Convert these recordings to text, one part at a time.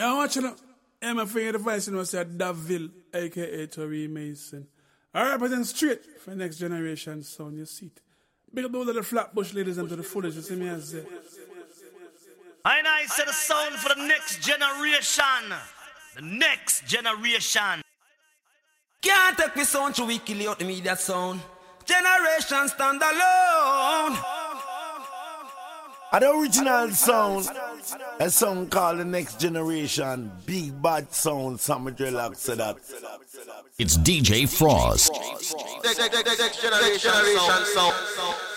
Yeah, watching up. Yeah, my finger device, you know, say Daville, aka Tori Mason. I represent straight for next generation sound, you see it. Big up those of the flatbush ladies and to the fullest, you see me as say. I know I said the sound for the next generation. The next generation. Can't take me sound to we kill out the media sound. Generation stand alone. At the original sound, a song called The Next Generation, Big Bad Sound, Summer Relax said that. It's DJ Fross. Next generation sound.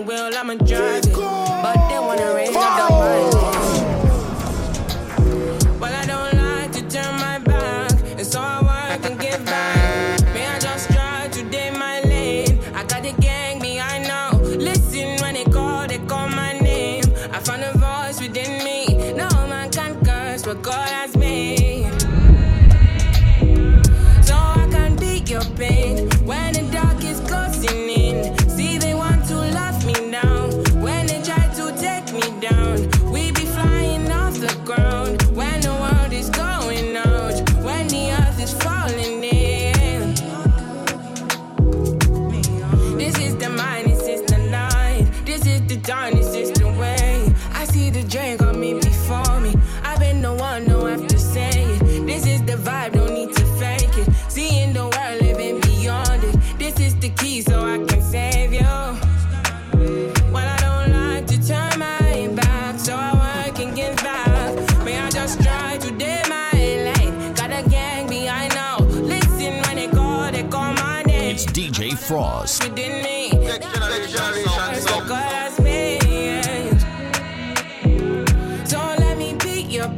The wheel, I'ma drive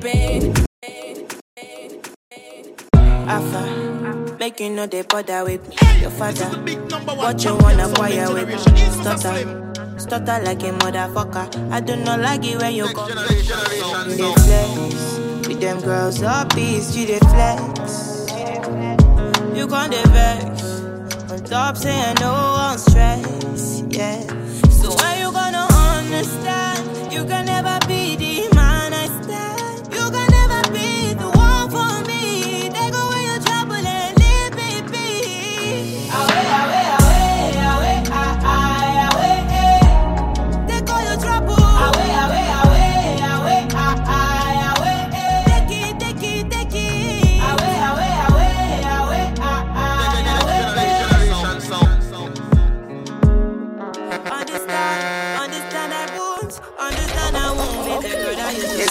pain. Alpha, make you know they bother with me. Your father, what you wanna acquire with me? Stutter, stutter like a motherfucker. I do not like it when you come. You dey flex, with them girls up peace, you dey flex. You can't dey vex, on top saying no one stress, yeah. So why you gonna understand, you can never be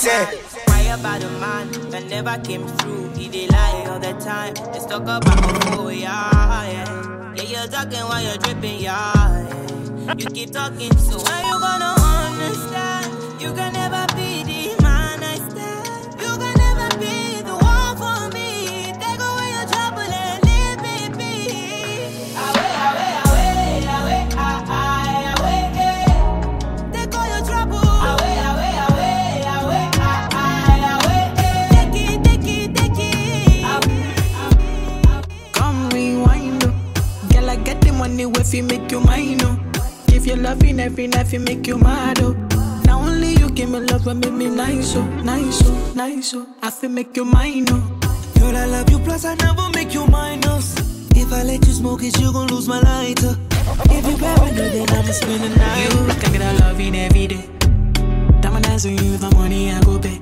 sir. Why about a man that never came through? He dey lie all the time. Let's talk about before, yeah, yeah. Yeah, you're talking while you're dripping, yeah, yeah. You keep talking, so when you gonna understand? You can money if you make you mine, oh. If you loving every night, you make you mad, oh. Now only you give me love and make me nice, oh, nice, oh, nice, oh. I feel make you mine, oh. Girl, I love you, plus I never make you minus. Oh. If I let you smoke it, you gon' lose my lighter. Oh. If you paranoid, then I'ma spend the night. Oh. You can get a loving every day. Diamond dance with you, the money I go pay.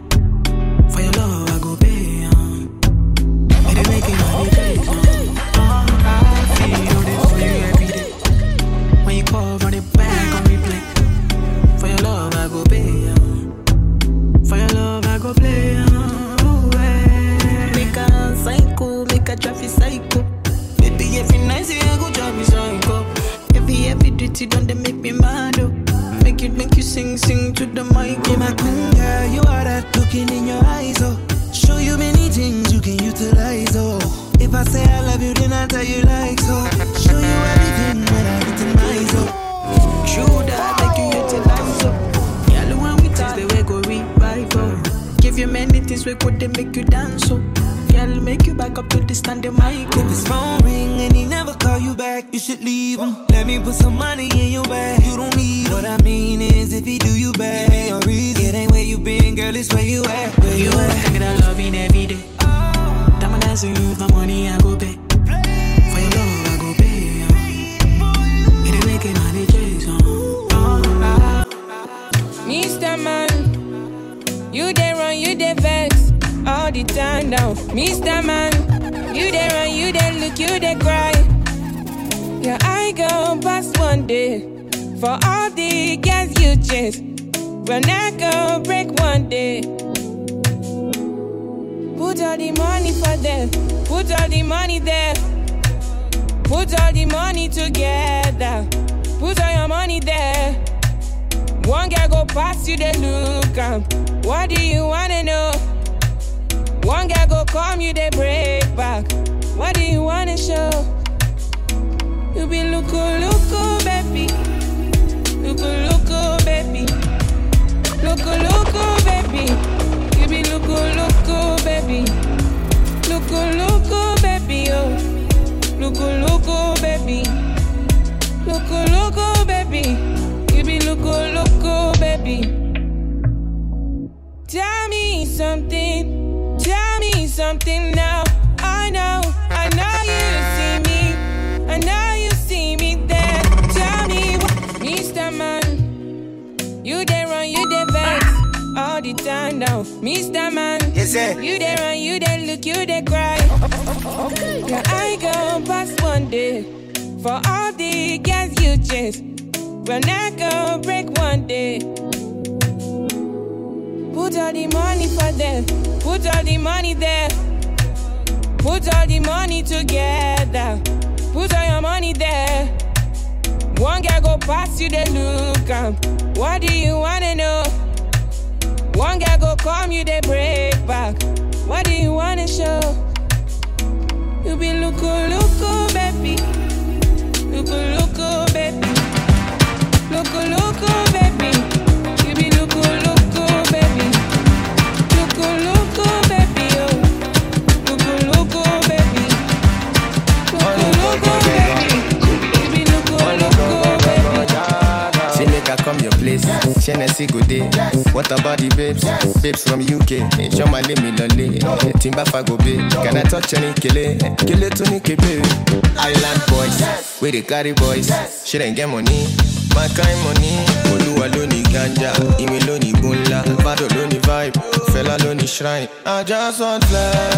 they carry boys. She didn't get money, my kind money. Olúwa ló ní ganja, ìmí ló ní gunla, Bado ló ní vibe, Fela ló ní shrine. I just want love.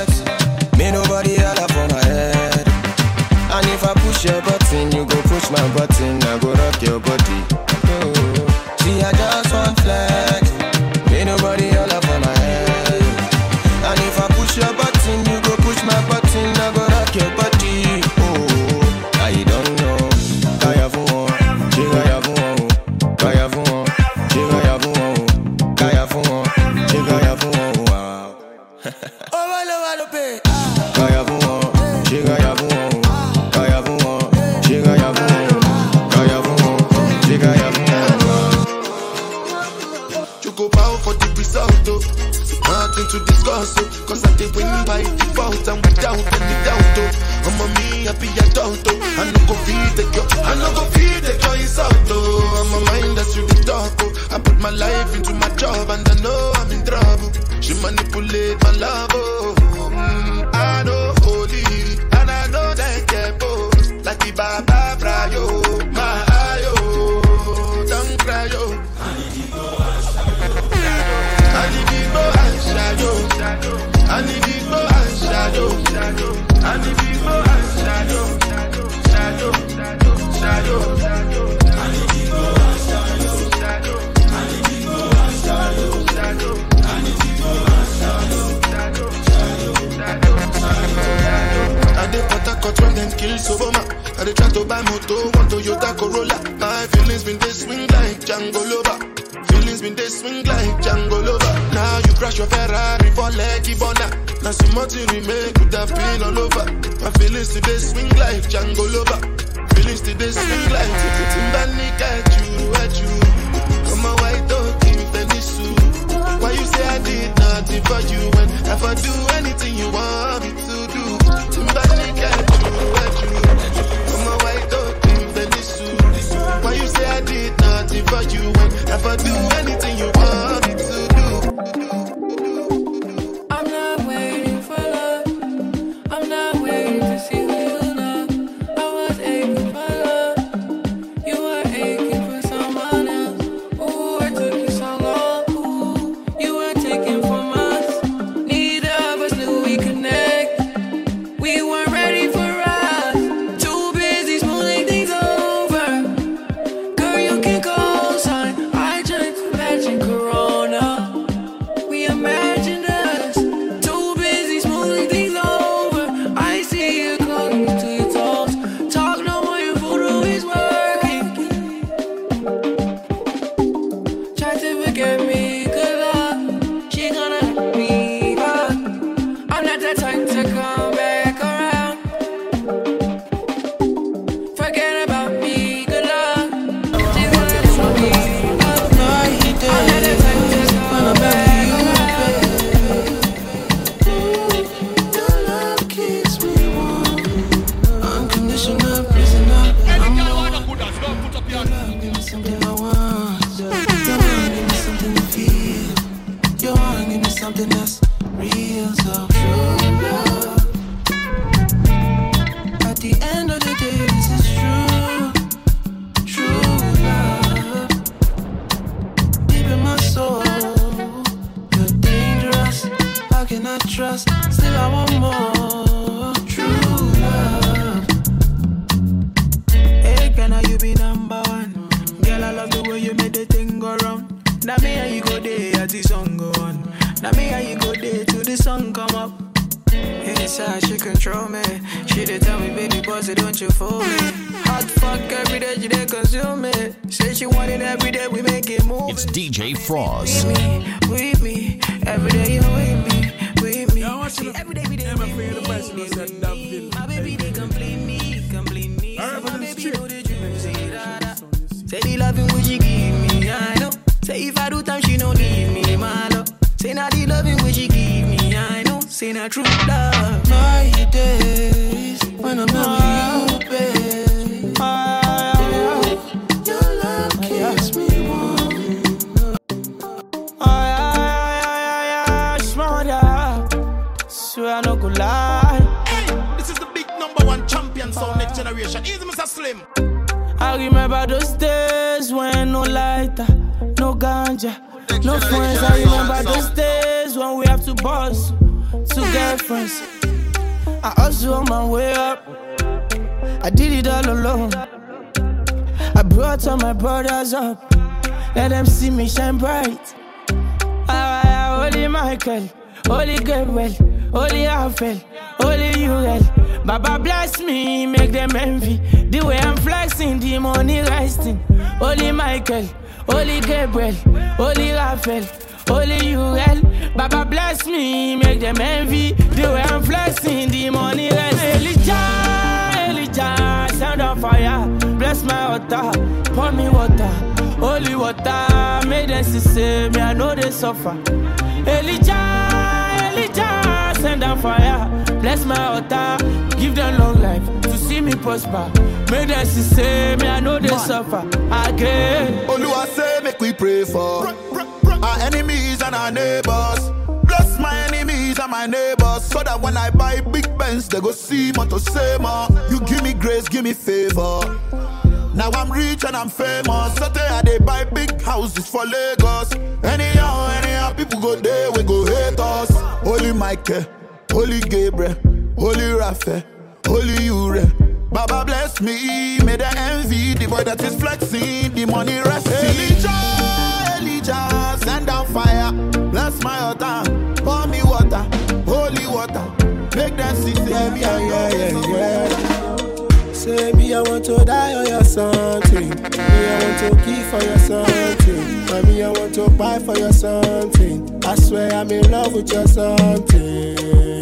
Miss Obama. I dey try to buy moto, one Toyota Corolla. My feelings been they swing like Django over. Feelings been they swing like Django over. Now you crash your Ferrari for Lucky Bona. Now some money remain could have been all over. My feelings today swing like Django over. Feelings today swing like Timbani at you, at you. Come on, why don't you finish Why you say I did nothing for you when if I do anything you want me to do? Timbani at I did nothing for you if I do anything you Michael, Holy Gabriel, Holy Raphael, Holy Uriel. Baba bless me, make them envy. The way I'm flexing, the money resting. Elijah, Elijah, sound of fire. Bless my water, pour me water. Holy water, make them see me, I know they suffer. Elijah, send down fire. Bless my altar, give them long life to see me prosper. Make them see say me, I know they suffer. Again. Oluwa say make we pray for our enemies and our neighbors. Bless my enemies and my neighbors so that when I buy big Benz, they go see more to say more. You give me grace, give me favor. Now I'm rich and I'm famous. So I they buy big houses for Lagos. Anyhow, anyhow, people go there, we go hate us. Holy Michael, Holy Gabriel, Holy Raphael, Holy Uriel. Baba bless me, may the envy, the boy that is flexing, the money resting. Elijah, Elijah, send down fire, bless my altar, pour me water, holy water, make them see, say, yeah, yeah, yeah, yeah. Say me, I I want to die on your something. Me, I want to kill for your something. me I want to buy for your something. I swear I'm in love with your something.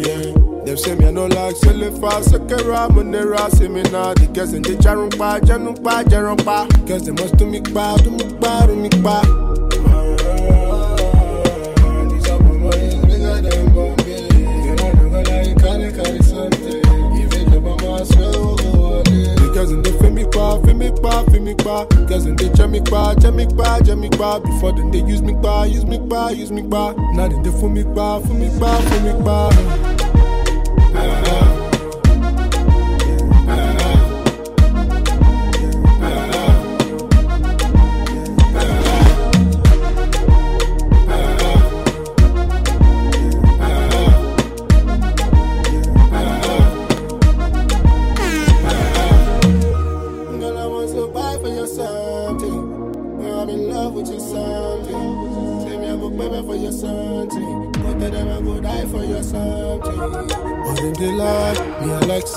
Yeah. Them say me I no like silly fast, sekera monera, see me now. The girls in the jarun pa, jarun pa, jarun pa. Girls they must do me pa, do me pa, do me pa. These are my money, bigger than Bombay. You know, no go like carry, carry something. Even the mama swear, Girls in the feel me pa, feel me pa, feel me pa. Girls in the jam me pa, jam me pa, jam me pa. Before then they use me pa, use me pa, use me pa. Now then they fool me pa, fool me pa, fool me. Girl,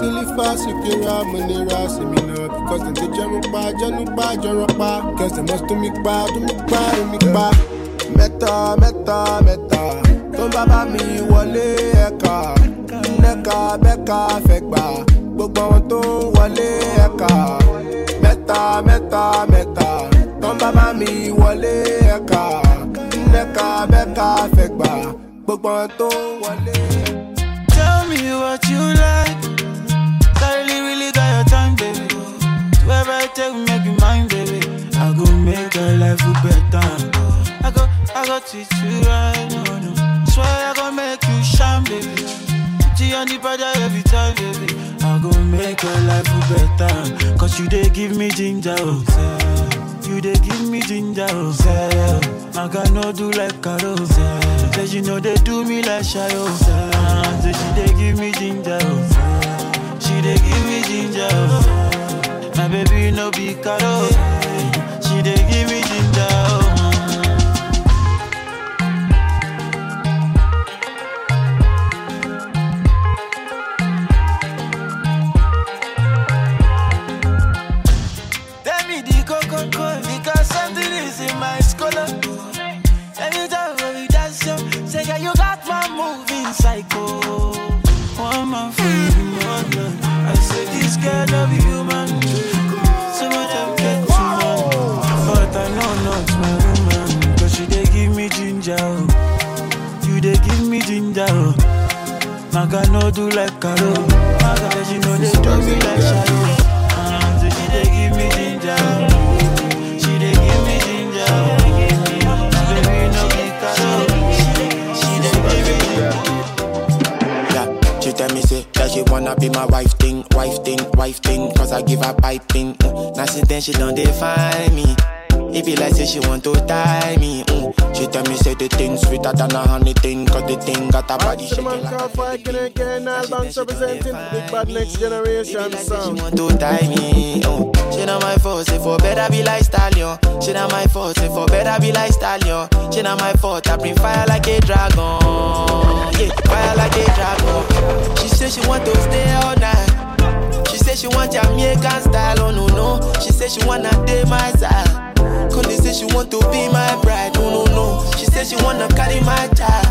silly fast. You can rap when they me now because then they. Cause they must do me bad, do me bad, do me bad. Mẹ́ta, mẹ́ta, mẹ́ta. Tó bá bá mi wọlé ẹ̀ka. Nẹ́ka, bẹ́ka, fẹ́ gbà. Gbogbo àwọn tó ń wọlé ẹ̀ka. Mẹ́ta, mẹ́ta, mẹ́ta. Tó bá bá mi wọlé ẹ̀ka. Nẹ́ka, bẹ́ka, fẹ́ gbà. Gbogbo àwọn tó ń wọlé. Tell me what you like. Time, baby. Whoever I take, make you mine, baby. I go make your life better. I go, I go teach you right, no, no. Swear I go make you shine, baby. You on the body every time, baby. I go make your life better. Cause you they give me ginger, oh, say. You they give me ginger, oh, say. I got no do like Carol, oh, say. Say you know they do me like shy, oh, say. Say she they give me ginger, oh, say. They give me ginger. My baby no be Carol, she they give me ginger, girl love you, human. Some of them get too much, but I know not my woman. Cause she they give me ginger, you they give me ginger. Maga no do like Carol. Maga she know they do me like Shadow. Ah, say she they give me ginger. Tell me say that she wanna be my wife thing, wife thing, wife thing. Cause I give her piping. Mm. Now since then she don't define me. It be like say she want to tie me. Mm. She tell me say the thing sweeter than a honey thing. Cause the thing got her body shaking like called Fight Again Again, albums representing Big Bad Next Generation sound. want to tie me. Oh. She not my fault, say for better be like stallion. She not my fault, say for better be like stallion. She not my fault, I bring fire like a dragon. Yeah, fire like a dragon. She say she want to stay all night. She say she want Jamaican style, oh no no. She say she wanna date my say she want to be my bride, oh no no. She say she wanna carry my child.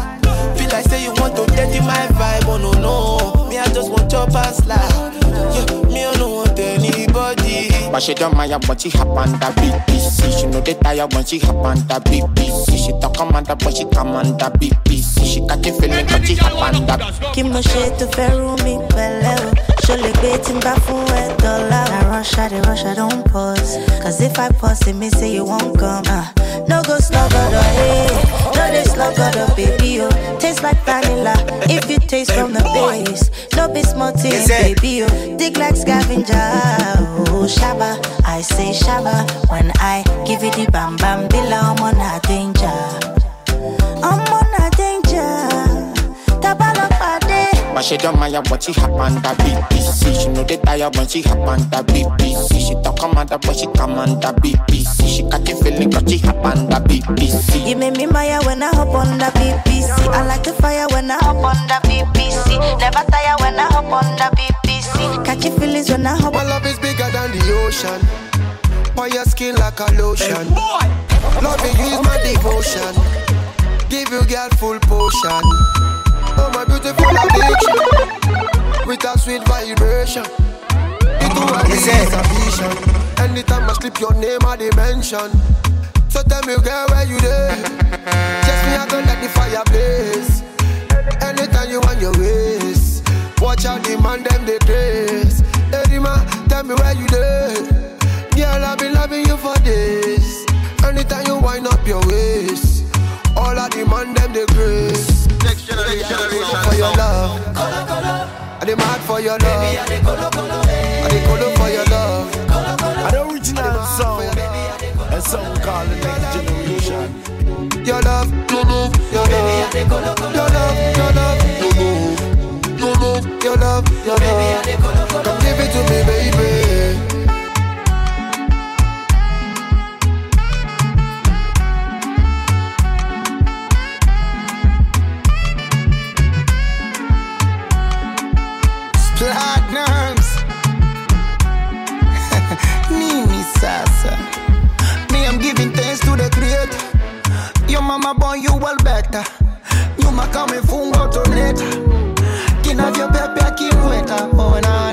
Feel like say you want to dirty my vibe, oh no no. Me I just want chop and slide. Yeah, me I don't want anybody. But she don't mind when she hop on the BBC. She know they tired when she hop on the BBC. She talk commander but she command the BBC. She got the feeling but she hop on the kí mo ṣe tó fẹ́ rú mi pẹ̀lẹ́ o ṣo lè gbé tí n bá fún ẹ dọ́là o. na rush i rush i don pause. Cause if i pause e may say you won't come. Uh, no go sluggodo hey no dey sluggodo baby o taste like vanilla if you taste from the base. No be small thing Is it? baby o dig like scavenger o shaba i say shaba when i give you the bam bam bila ọmọ na danger. Ọmọ na But she don't mind when she hop on the BBC. She know they tired when she hop on the BBC. She talk commander but she command the BBC. She got the feeling but she hop on the BBC. You make me maya when I hop on the BBC. I like the fire when I hop on the BBC. Never tire when I hop on the BBC. Catchy feelings when I hop My love is bigger than the ocean. On your skin like a lotion. Loving you is my devotion. Give you girl full potion. Oh my beautiful addiction. With a sweet vibration. It a vision. Anytime I slip your name I dimension. So tell me girl where you there? Just me I go let the fire blaze. Anytime you want your ways. Watch out the man them they grace. Hey man, tell me where you there? Girl I've been loving you for days. Anytime you wind up your waist. All I demand them the grace. Generation, generation for your love. I dey mad for your love. I dey colo for your love. I the original song. A song called next generation. Your love, your love, your love, your love, your love, your love, your love, your love. Come give it to me, baby. Your mama born you well better. Nyuma kama ifungo toneta. Kinavyopepea kimweta. Oh na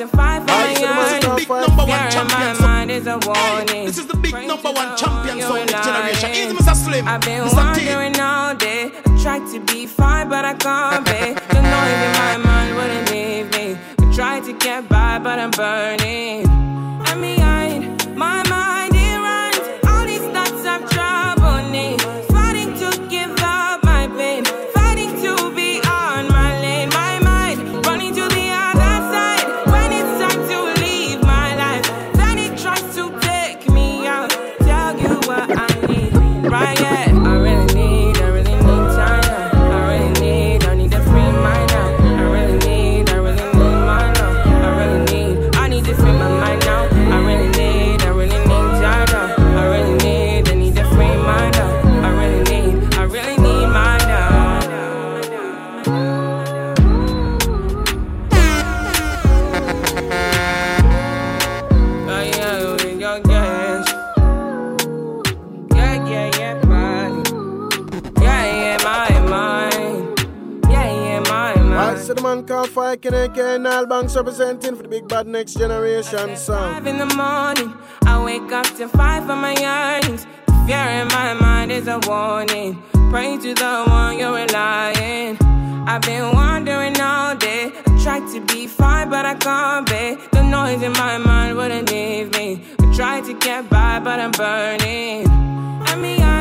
to for my yarn. Big number one in my mind is a warning. This is the big number one champion You're sound next generation. Easy, Mr. Slim. I've been Mr. T. wandering all day. I tried to be fine, but I can't be. The noise in my mind wouldn't leave me. I tried to get by, but I'm burning. Said the man called Fire Keneke and all banks representing for the big bad next generation sound. Five in the morning, I wake up to five for my yearnings. Fear in my mind is a warning. Pray to the one you're relying. I've been wandering all day. I tried to be fine, but I can't be. The noise in my mind wouldn't leave me. I tried to get by, but I'm burning. I'm behind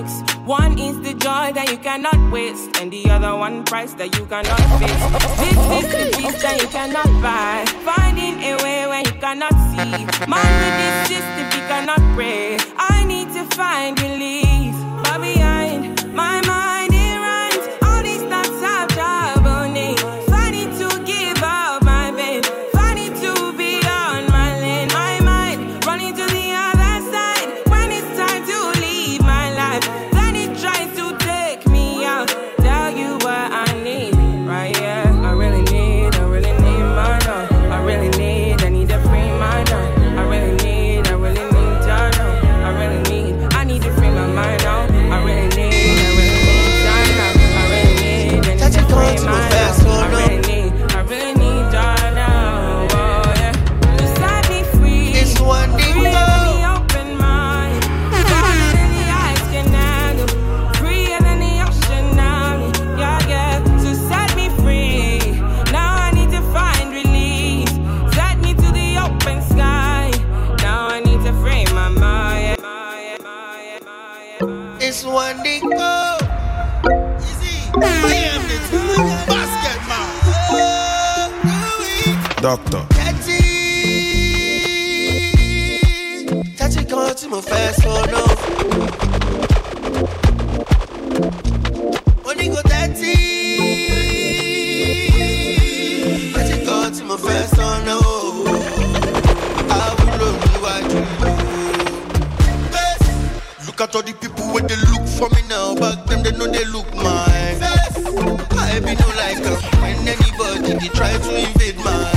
mix. One is the joy that you cannot waste, and the other one price that you cannot fix. This is the peace that you cannot buy. Finding a way where you cannot see. Man with this system, you cannot pray. I need to find relief. Doctor. Tẹ́tí tẹ́tí kan tí mo fẹ́ sọ náà. Mo ní kò tẹ́tí tẹ́tí kan tí mo fẹ́ sọ náà. Àwúlò níwájú. Look at all the people where they look for me now. Back then they know they look mine. I be no like uh, when anybody they try to invade my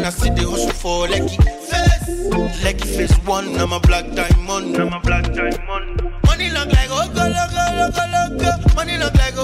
when I see the hustle for Lucky face. Lucky face one, I'm a black diamond. I'm a black diamond. Money look like oh go logo logo logo. Money look like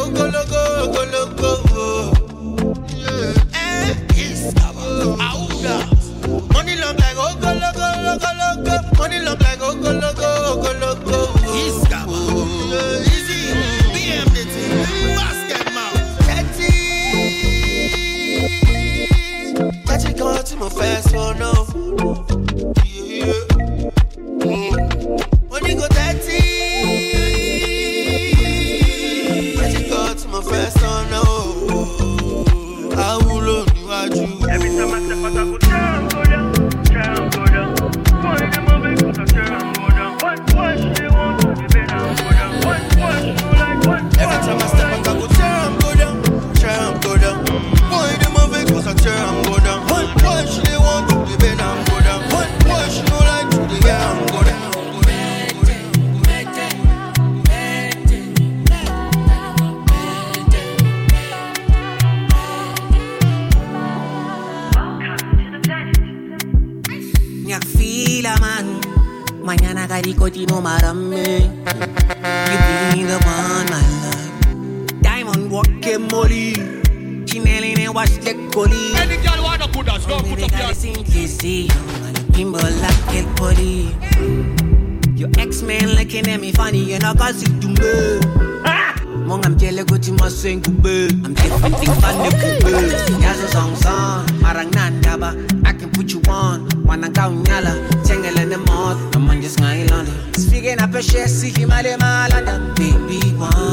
Speaking up a share See him ale malanda Baby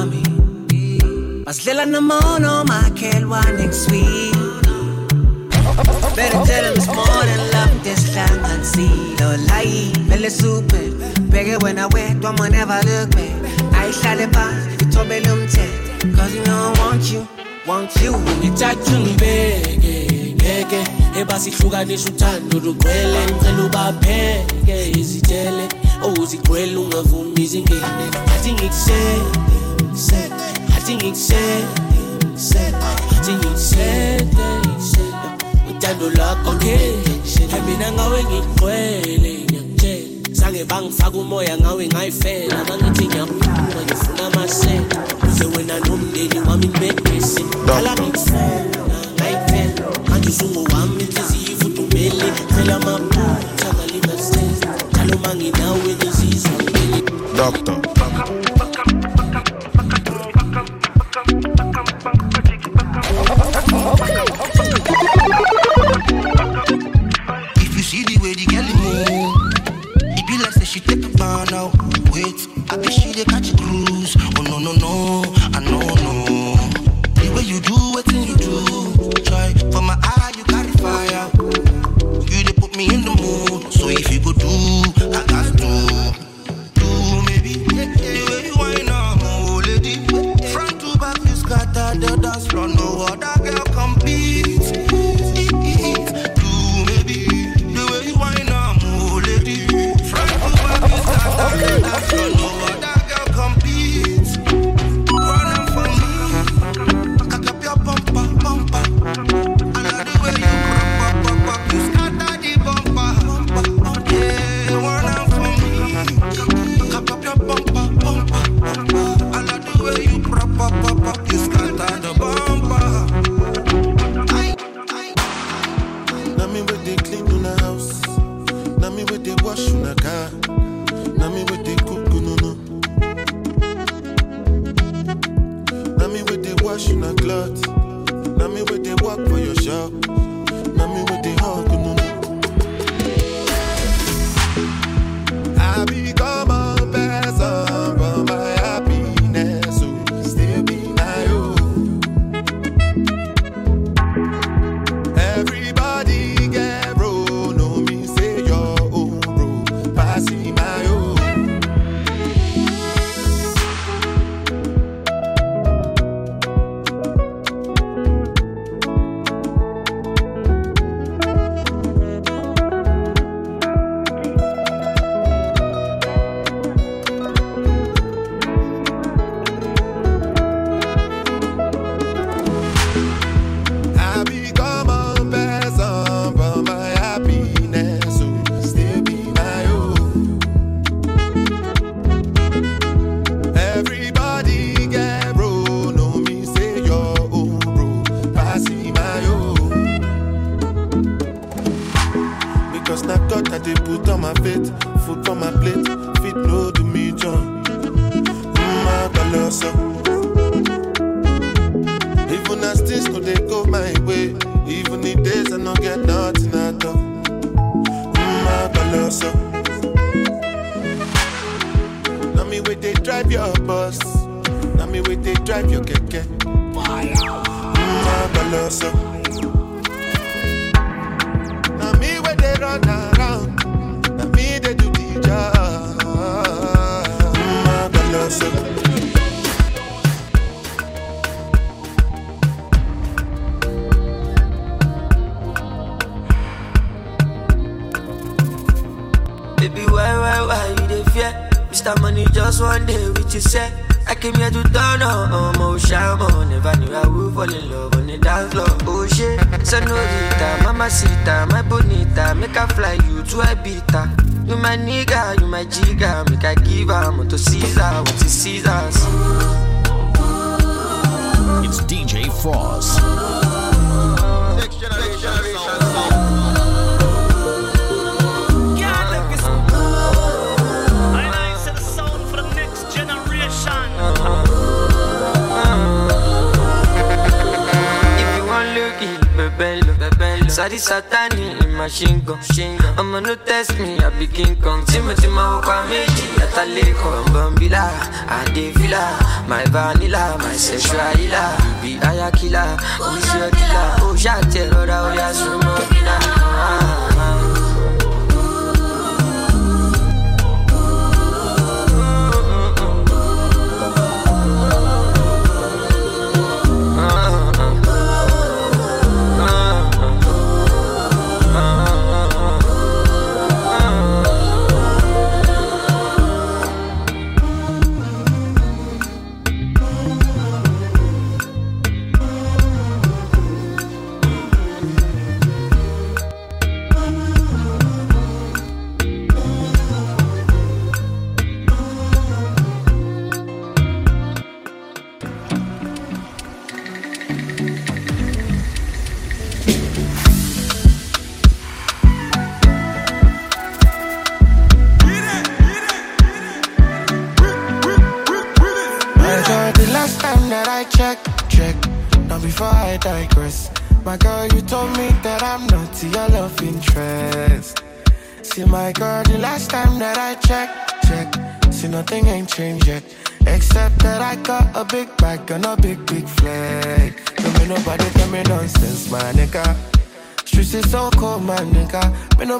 me na mono Makelwa next week. Better tell him it's more than love This time I see Lo lie Mele super. Bege when I wet Don't never look back. I shall pass Itobe lumte Cause you know I want you Want you. Ngithatha ungibeke ngeke ebasihlukanisa uthando lugcwele ngicela ubapheke izitshele owuzigcwele ungavumi izingene athi ngikusete athi ngikusete athi ngikusete uthando lwakho okay mina ngawe ngigcwele ngiyakutshela zange bangifaka umoya ngawe ngayifela bangithi ngiyaphuka ngifuna amasela uze wena nomndeni wami nibekese ala ngikufuna manje usungowami inhliziyo ifudumele phela ngalingaseza njalo manginawe Doctor. Shawty satani in machine gun I'ma no test me, I be King Kong. Tima tima wakwa meji, ataleko Mbambila, adevila My vanilla, my sexualila. Be aya killer, who's your killer Oh, shawty, roda, oh, ya, sumo, killer. Ah, ah, ah.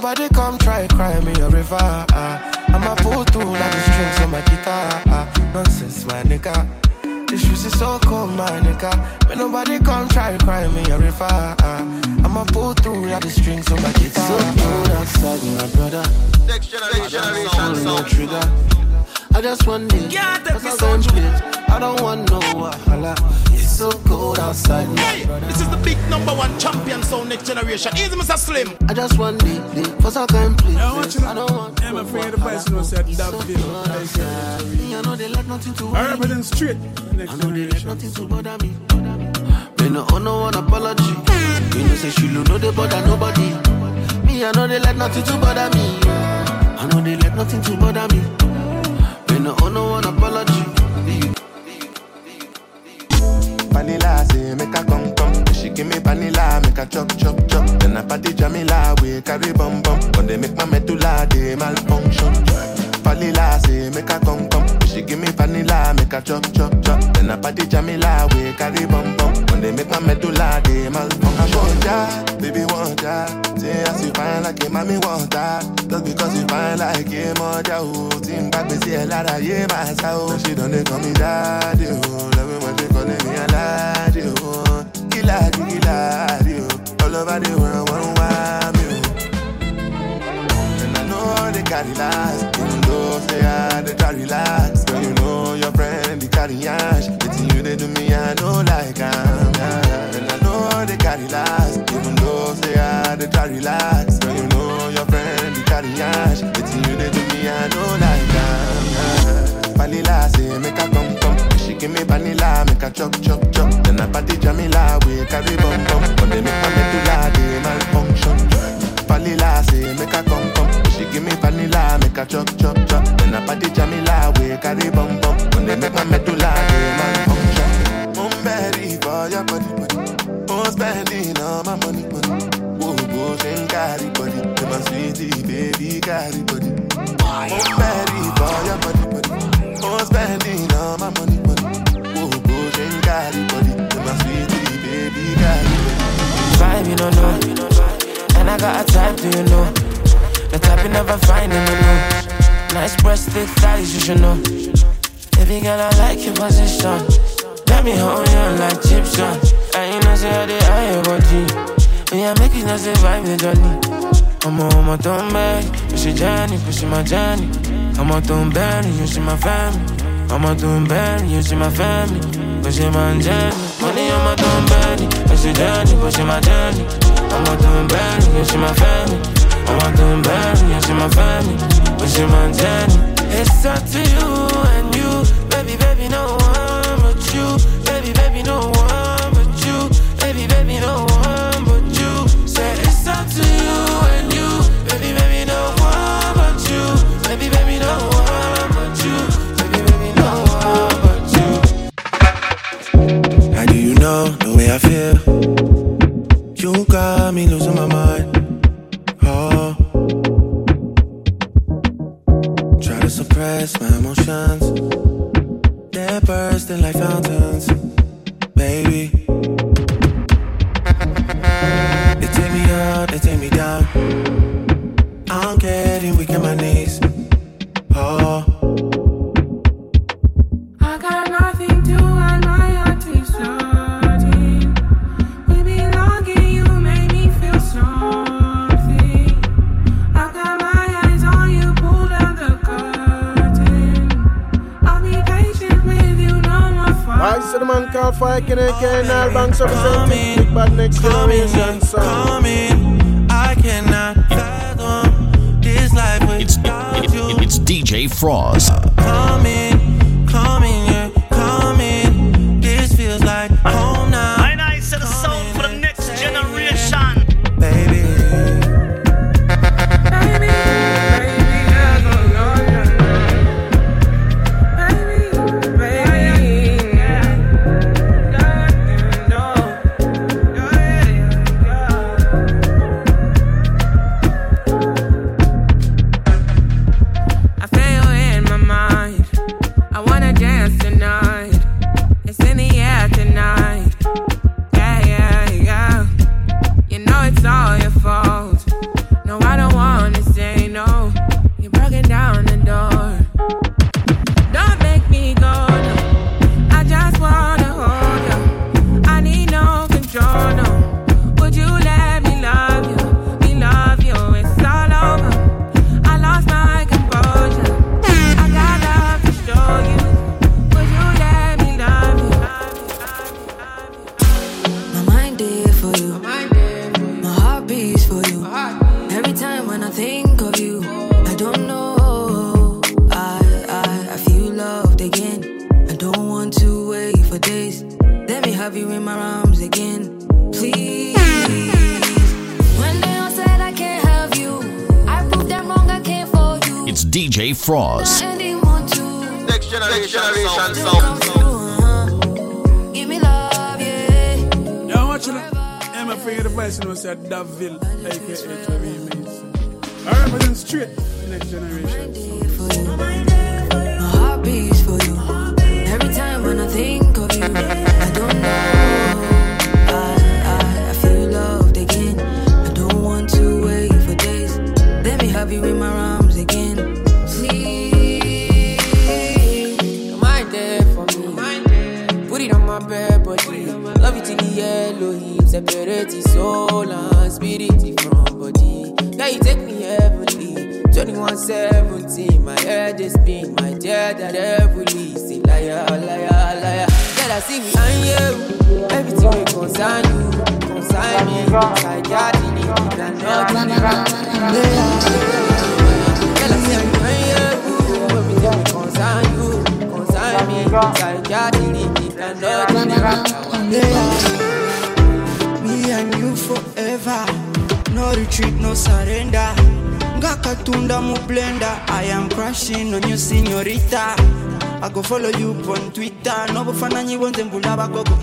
nobody come. generation. Easy, Mr. Slim. I just want the, for some I please. I, don't want I'm afraid the person will set that video. I know they let nothing to I represent straight. I know they let nothing to bother me. Me no owe no one apology. Me no say she know they bother nobody. Me, I know they let nothing to bother me. I know they let nothing to bother me. tell me that. she my family. I'ma doing bad, you she my family. But she my journey. Money on my doing bad, but she journey, but she my journey. Mama doing bad, you she my family. I'ma doing bad, you she my family. But she my journey. It's up to you and me.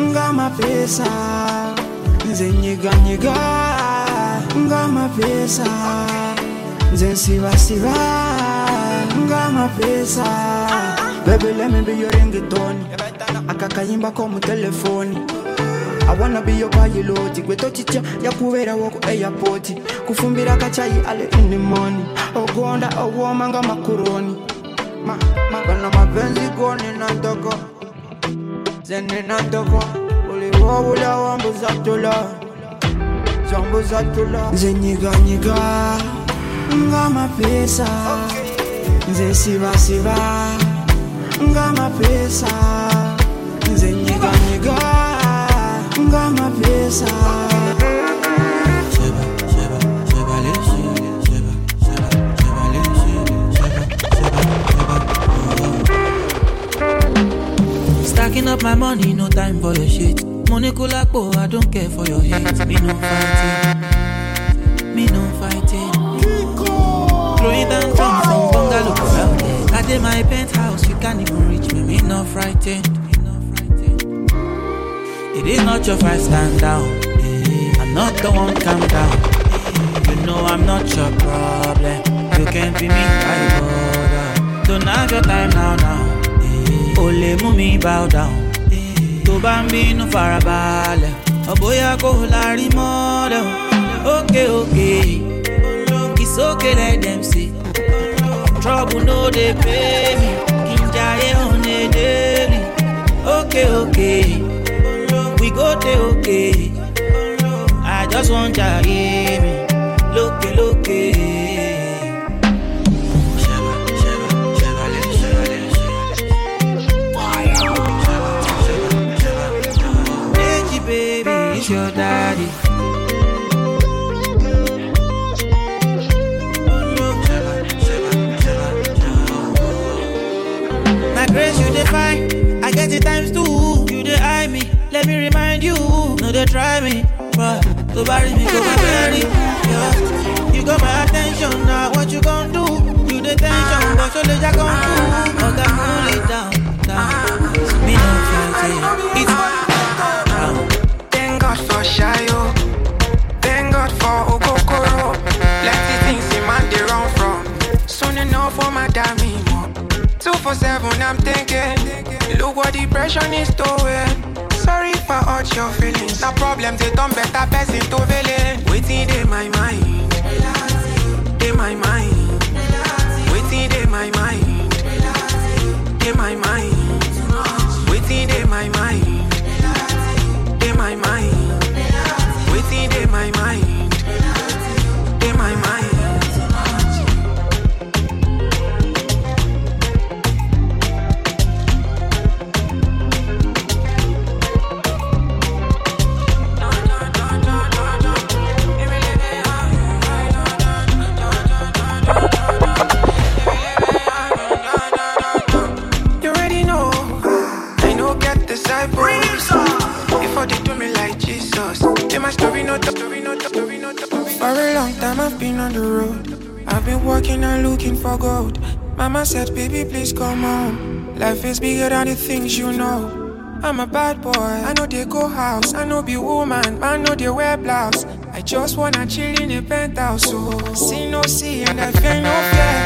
Ngama pesa. Nze nyiga nyiga. Ngama pesa. Nze siba siba. Ngama pesa. Baby, let me be your ringtone. Akakayimba ko mu telefoni. I wanna be your pilot gwetochicha yakubera woko airport kufumbira kachayi ale in the morning ogonda owoma nga makuroni ma, ma, bano mapenzi goni na ndoko zene na ndoko uliwo bula wambu zatula zambu zatula nze sibasiba nga mapesa nze nyiganyiga nga mapesa up my money, no time for your shit. Money kulapo, I don't care for your hate. Me no fighting, me no fighting. Throwing down from bungalow out there. I did my penthouse, you can't even reach me. Me no frightened. It is not your fight, stand down. Eh, I'm not the one, calm down. Eh, You know I'm not your problem. You can't be me, I bother. Don't have your time now, now. Eh, Ole mú mi bow down. Tó bá ń bínú farabalẹ̀, ọ̀bọ̀yà kò lárí mọ́lẹ̀. o. Okay. It's okay, let them see. Trouble no dey pay me. Kí n jayé on a daily. Okay, okay. We go dey okay. I just want jayé mi. Lókè lókè. Baby, your daddy. My grace you define, I get it times two. You dey eye me, let me remind you. No dey try me, but to bury me go my bury. Yeah. You got my attention now, what you gon' do? You the tension, but so ya come through. Oga cool it down, down. Me no fight it. 24-7, I'm thinking. Look what depression is doing. Sorry if I hurt your feelings. Now problems, they don't better person to villain Waiting in my mind. In my mind. Waiting in my mind. In my mind. On the road. I've been working and looking for gold. Mama said, baby, please come home. Life is bigger than the things you know. I'm a bad boy. I know they go house. I know be woman. I know they wear blouse. I just wanna chill in a penthouse. So see no see and I fear no fear.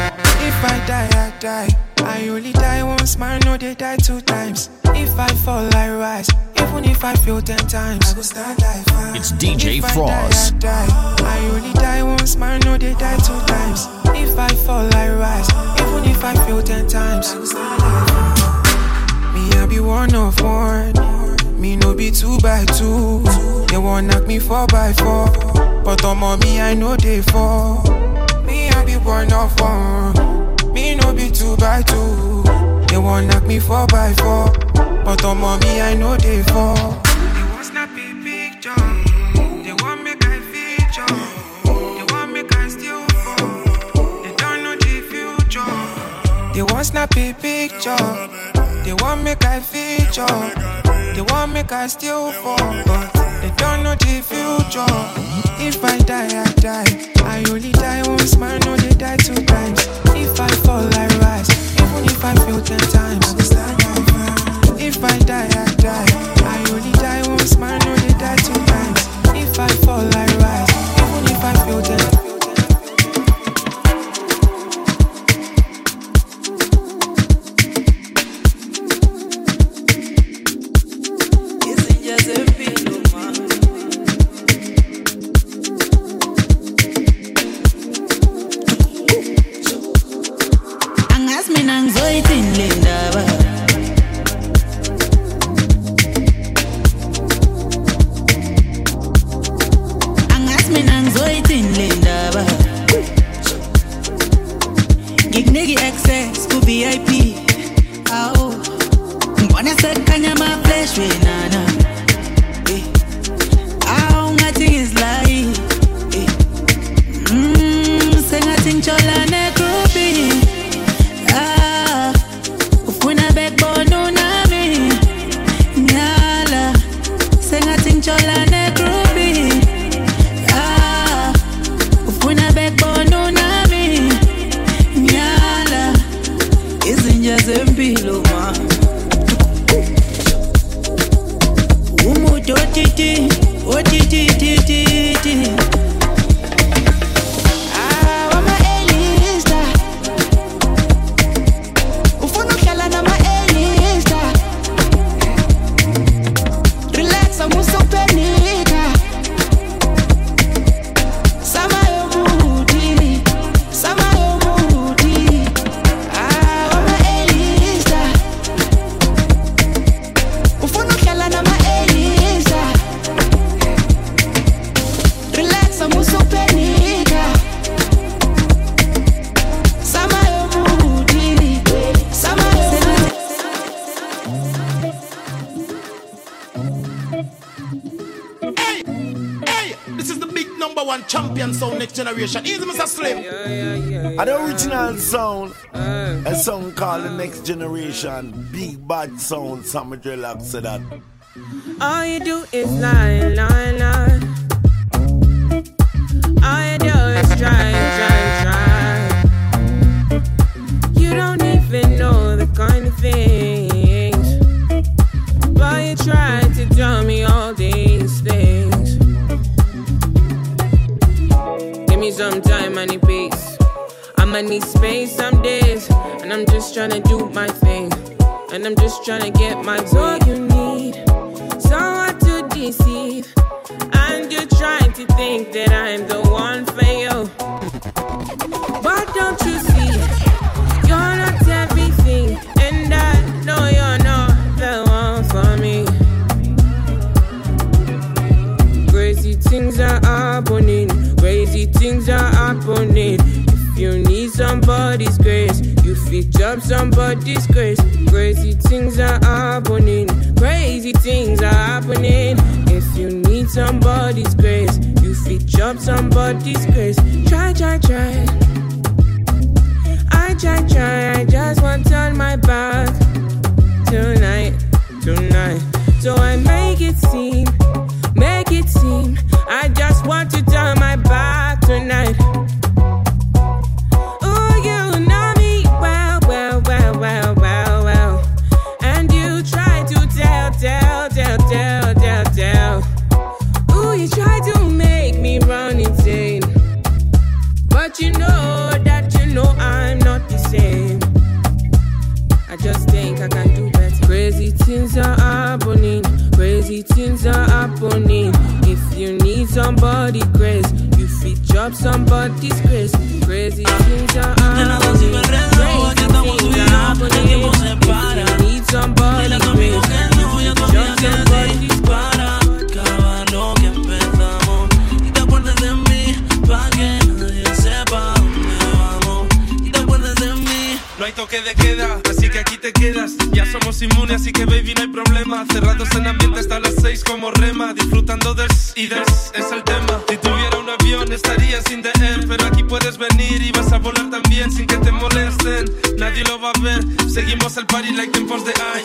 If I die, I die. I only die once, man. No, they die two times. If I fall, I rise. Even if I fail ten times, I go start life. It's DJ If I Fross. Die, I, die. I only die once, man. No, they die two times. If I fall, I rise. Even if I fail ten times, I go start life. Me, I be one of one. Me no be two by two. They want knock me four by four. But on me, I know they fall. Me, I be one of one. Me no be two by two. They want to knock me four by four, but on mommy I know they fall. They want to snap a picture, they want to make I feature, they want to make I still fall. They don't know the future. They want to snap a picture, they want to make I feature, they want to make I still fall, but they don't know the future. If I die, I die. I only die once, man, No, they die two times. If I fall, I rise. If I die, I die. I only die once, man, only die two times. If I fall, I rise. Even if I feel ten Some dreadlocks to that. All you do is lie. así que baby, no hay problema. Cerrados en ambiente hasta las 6 como rema. Disfrutando del y des es el tema. Si tuviera un avión estaría sin de él, pero aquí puedes venir y vas a volar también sin que te molesten. Nadie lo va a ver. Seguimos el party like tiempos de I.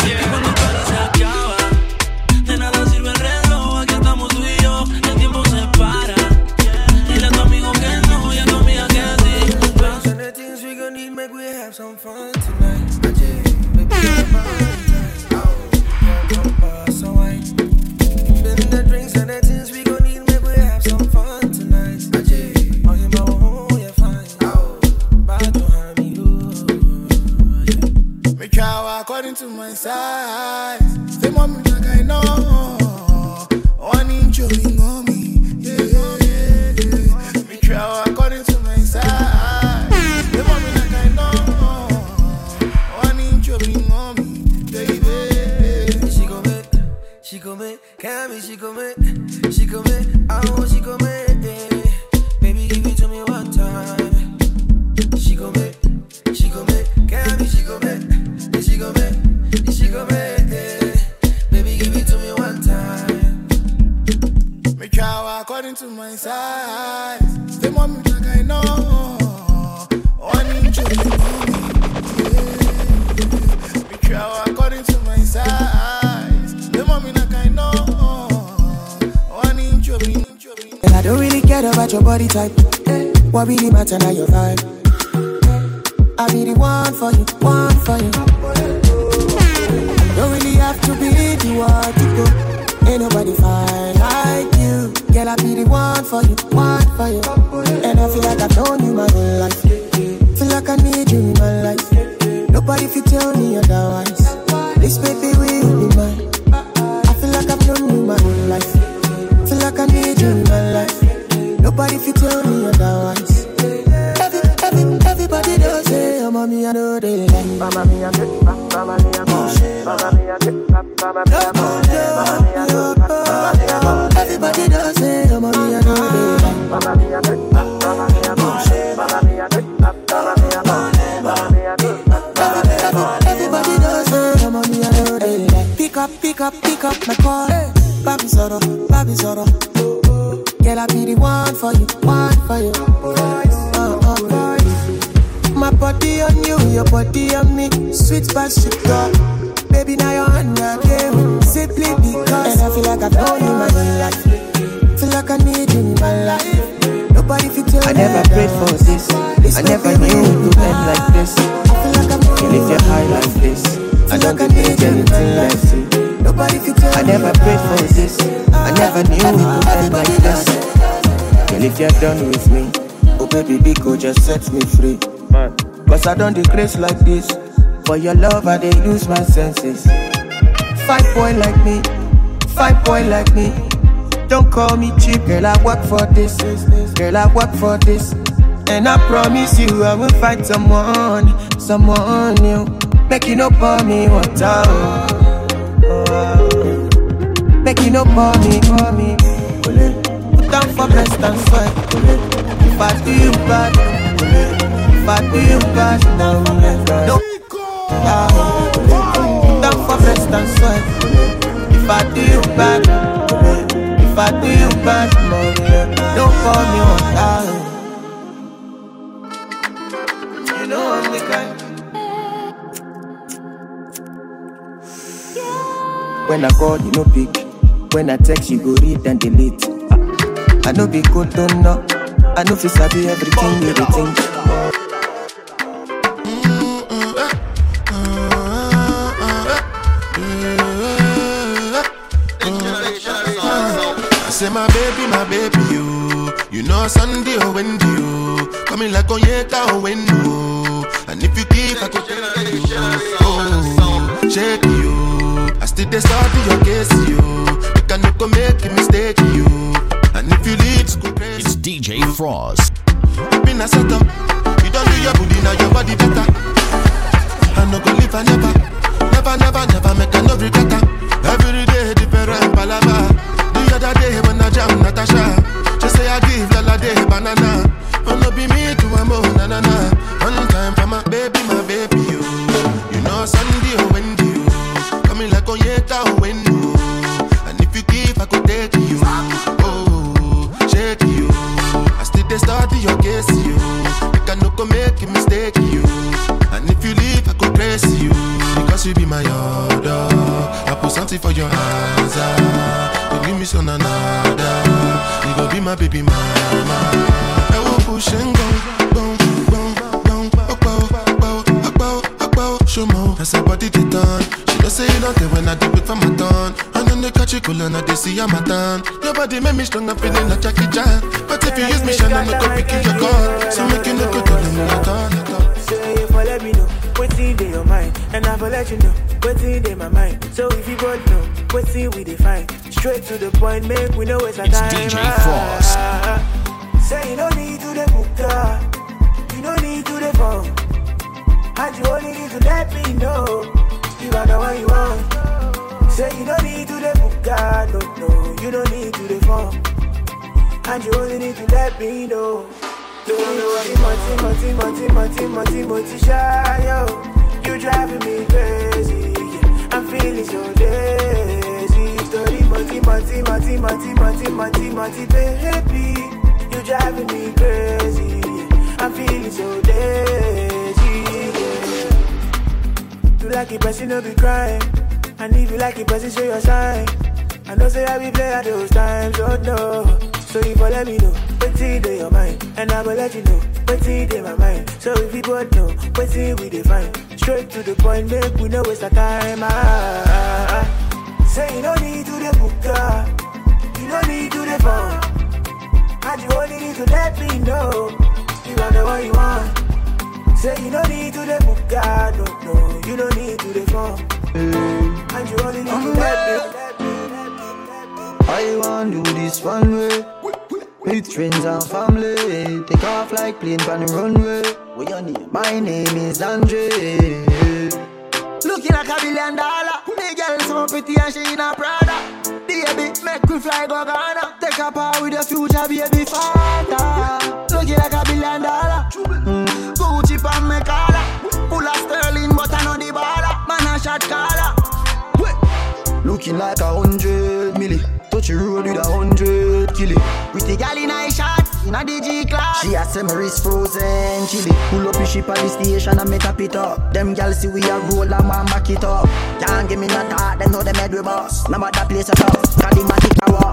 The grace like this. For your love, I dey lose my senses. Five boy like me, five boy like me. Don't call me cheap, girl. I work for this, girl. I work for this, and I promise you, I will find someone, someone new. Make you no pour me water. time? Make you no pour me, pour me. Put down for breast and sweat. If I do you bad bad boy, you got down left right. No. Ah, down for rest and sweat. If I do you bad, if I do you bad, money, don't call me on time. You know I'm the guy. When I call, you no pick. When I text, you go read and delete. I know be good, don't know. I know fi sabi everything, everything. my baby, my baby, you. You know Sunday oh, or you. Coming like oh, Onyeka or oh, Wendo. And if you keep I go tell you. You. I still dey study your case, you. Can you go make a mistake, you. And if you leave, school. It's DJ Fross. Been a. You don't do your booty, now your body better. I no go live, I never. Never, never, never make a no regret. Every day different palaver. Another day when I jam Natasha. She say I give dollar day banana. Oh no be me to a mo na na na. One time for my baby, my baby you. You know Sunday oh, or Wendy you. Coming like Onyeka or oh, when Wendy. And if you give, I could take you. Oh, shake you. I still they study your case you. I can no go make a mistake you. And if you leave, I could bless you. Because you be my order. I put something for your hands. Ah focus on another. You go be my baby mama. I will push and go, boom, boom, boom, bow, bow, bow, bow, show more. As her body turn, she don't say it not when I do it for my turn. And then they catch you cool and I they see I'm a turn. Your body make me strong, up in the Jackie Chan. But if you use me, Shannon, I'm gonna pick your gun. So make you no good, I'm not done. Say if I let me know what's in your mind, and I will let you know what's in my mind. So if you both know what's in we define straight to the point, make we know it's a It's time. DJ Fross. Ah, Say you don't need to the book, you don't need to the phone, and you only need to let me know you are the one you want. Say you don't need to the book, no, no, you don't need to the phone, and you only need to let me know. Timothy, Timothy, Timothy, Timothy, Timothy, shy, yo. You driving me crazy. yeah. I'm feeling so lazy. Story, Timothy, Timothy, Timothy, Timothy, Timothy, baby. You driving me crazy. I'm feeling so. Yeah. You like it, you no be crying. And if you like it, you show your sign. I know say I be play at those times, oh no. So if you let me know, what's in your mind, and I will let you know what's in my mind. So if you both know what's in we define, straight to the point, make we know it's the time. Ah, ah, ah. Say you don't need to the book, you don't need to the phone, and you only need to let me know you are the one you want. Say you don't need to the book, no, no, you don't need to the phone, and you only need to let me. I want to do this one way? With friends and family Take off like plane on the runway. What your name? My name is Andre Looking like a billion dollar. Big girl so pretty and she in a Prada. Baby, make we fly go Ghana. Take a part with the future baby father. Looking like a billion dollar. Mm. Gucci pan me collar. Full of sterling but I know the baller. Man a shot caller. Looking like a hundred milli. Touch the road with a hundred killie With the gal in a shot in a DG class. She a say wrist frozen. Chilly Pull up the ship at the station and make a pit up. Them gal see we a roll and man back it up. Can't give me no talk, them know them head we boss No matter place at all, cause the matic a walk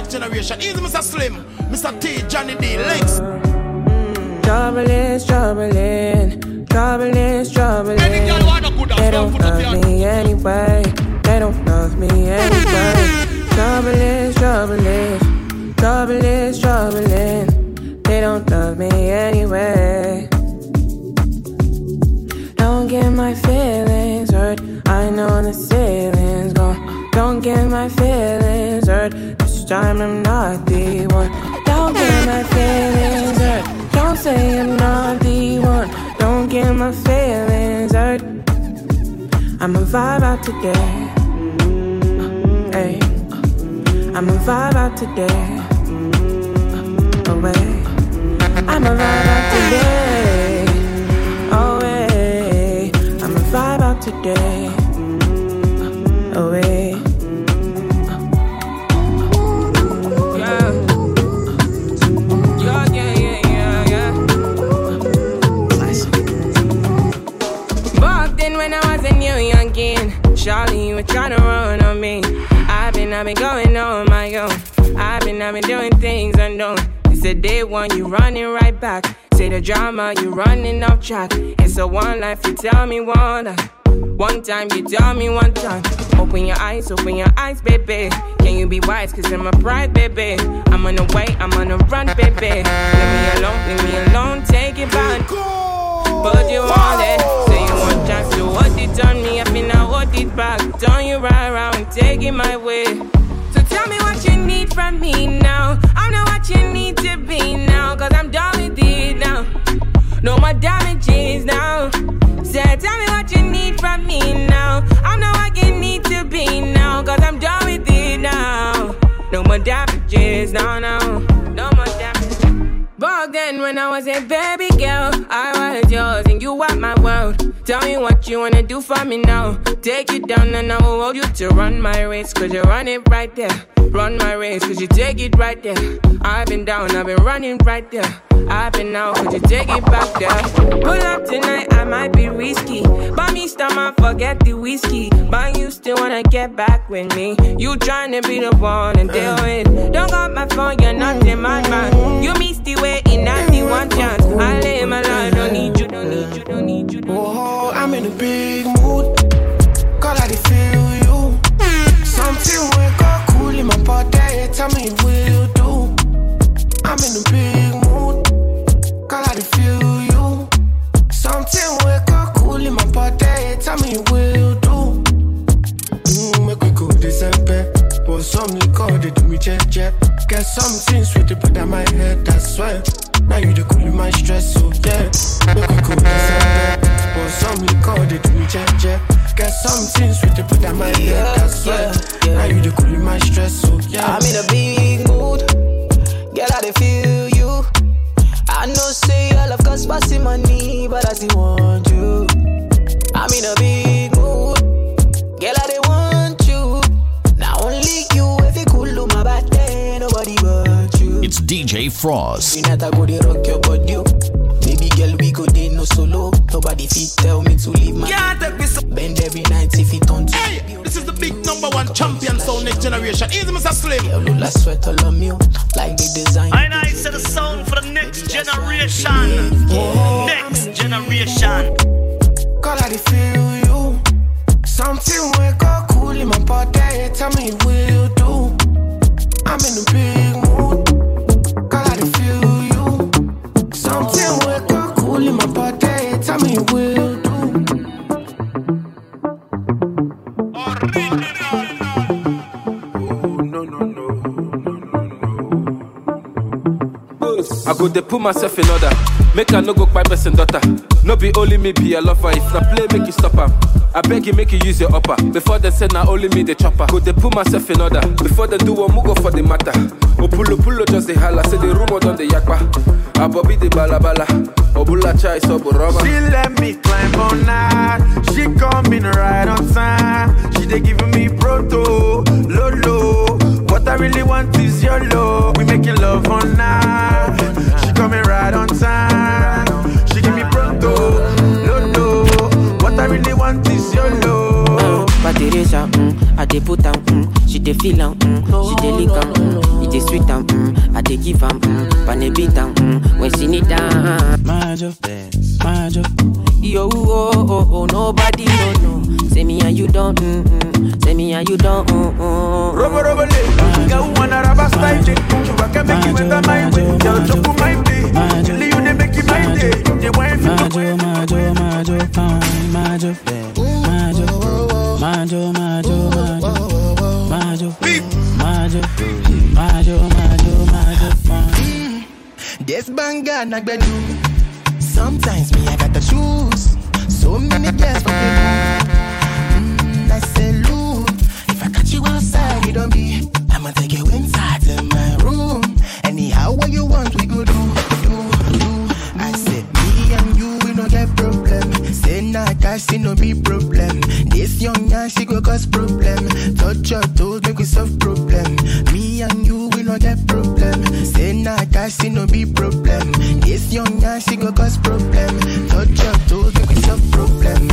next generation. Easy, Mr. Slim, Mr. T, Johnny D, Links. Mm, trouble is troubling, trouble is troubling. They don't love me anyway. They don't love me anyway. Trouble is troubling, trouble is troubling. They don't love me anyway. Don't get my feelings hurt. I know the ceiling's gone. Don't get my feelings hurt. Time I'm not the one. Don't get my feelings hurt. Don't say I'm not the one. Don't get my feelings hurt. I'ma vibe out today. Uh, hey, uh, I'ma vibe out today. Uh, oh, Away. I'ma vibe out today. Oh, Away. I'ma vibe out today. Oh, Away. Were tryna run on me. I've been, I've been going on my own. I've been, I've been doing things unknown. It's a day one, you running right back. Say the drama, you running off track. It's a one life, you tell me one. One time, you tell me one time. Open your eyes, open your eyes, baby. Can you be wise? Cause I'm a pride, baby. I'm on the way, I'm on the run, baby. Leave me alone, leave me alone, take it back. But you want it, say you want chance to hold it on me. I now hold it back, turn you right around, take it my way. So tell me what you need from me now. I'm not what you need to be now, cause I'm done with it now. No more damages now. Say, tell me what you need from me now. I'm not what you need to be now, cause I'm done with it now. No more damages, no, no. Back then, when I was a baby girl, I was yours and you were my world. Tell me what you wanna do for me now. Take you down and I will hold you to run my race, cause you run it right there. Run my race, cause you take it right there. I've been down, I've been running right there. I've been out, could you take it back there? Pull up tonight, I might be risky. But me stomach, forget the whiskey. But you still wanna get back with me. You tryna be the one and deal with. Don't got my phone, you're not in my mind. You miss the way in that the one chance. I lay my life, don't need you, don't need you, don't need you. Oh, I'm in a big mood. Call I feel you. Something will go cool in my body. Tell me will do. I'm in a big in. Tell me will do. Mm, make we go December. Pour some liquor, they do me check check. Get something sweet to put on my head, that's why. Now you the cool in my stress, so yeah. Make we go December. Pour some liquor, they do me check check. Get something sweet to put on my head, that's why. Now you the cool in my stress, so yeah. I'm in a big mood. Girl, I feel you. I know say all of cost passing money, but I still want you. I'm in a big mood. Girl, I dey want you. Now only you, if you cool on my body, nobody but you. It's DJ Fross. We not a go dey rock your body. Baby girl, we go dey no solo. Nobody fit tell me to leave my. Yeah, take me so. Bend every night if it on Hey, this is the big number one champion sound next generation. Easy, Mr. Slim. La sweat all on me, like the design. I know it's the sound for the next generation. Next generation. Call I feel you. Something will go cool in my body. Tell me will do. I'm in a big mood. Call I feel you. Something will go cool in my body. Tell me will I go dey put myself in order. Make I no go kpai person daughter. No be only me be a lover. If na play, make you stop am. I beg you, make you use your upper. Before they say na only me the chopper. Go dey put myself in order. Before they do one, go for the matter. Opulo pulo just the holla. Say the rumor done the yakpa. Abobi the balabala. Obula chai so rubber. She let me climb on night. She coming right on time. She they giving me proto, lolo. What I really want is your love. We making love on night. She on time. She give me proto, lolo. What I really want is your love. But Teresa, mm, I dey put am, mm, she dey feel am, mm, she dey lick am, mm, it dey sweet am, mm, I dey give am, mm, pane beat am, mm, when she need am. Majo, Majo. Yo, oh, oh, oh, nobody no know. Say me and you don't, mm, mm. Say me and you don't, mm, mm. Robo robo le, girl wanna rubber style it. You rock and make you better my way. Girl chop for my day, Till you they make it my day. They want Majo, Majo, Majo, fine, Majo, Majo, Majo, Majo, Majo, Majo, Majo, Majo, Majo, Majo, fine. This banger na gbedu. Sometimes me I gotta choose. So many girls for me. Mm, I salute. If I catch you outside, you don't be. I'ma take you inside to my see no be problem. This young man, she go cause problem. Touch your toes, make we solve problem. Me and you, we no get problem. Say nah, cash, see no be problem. This young man, she go cause problem. Touch your toes, make we solve problem.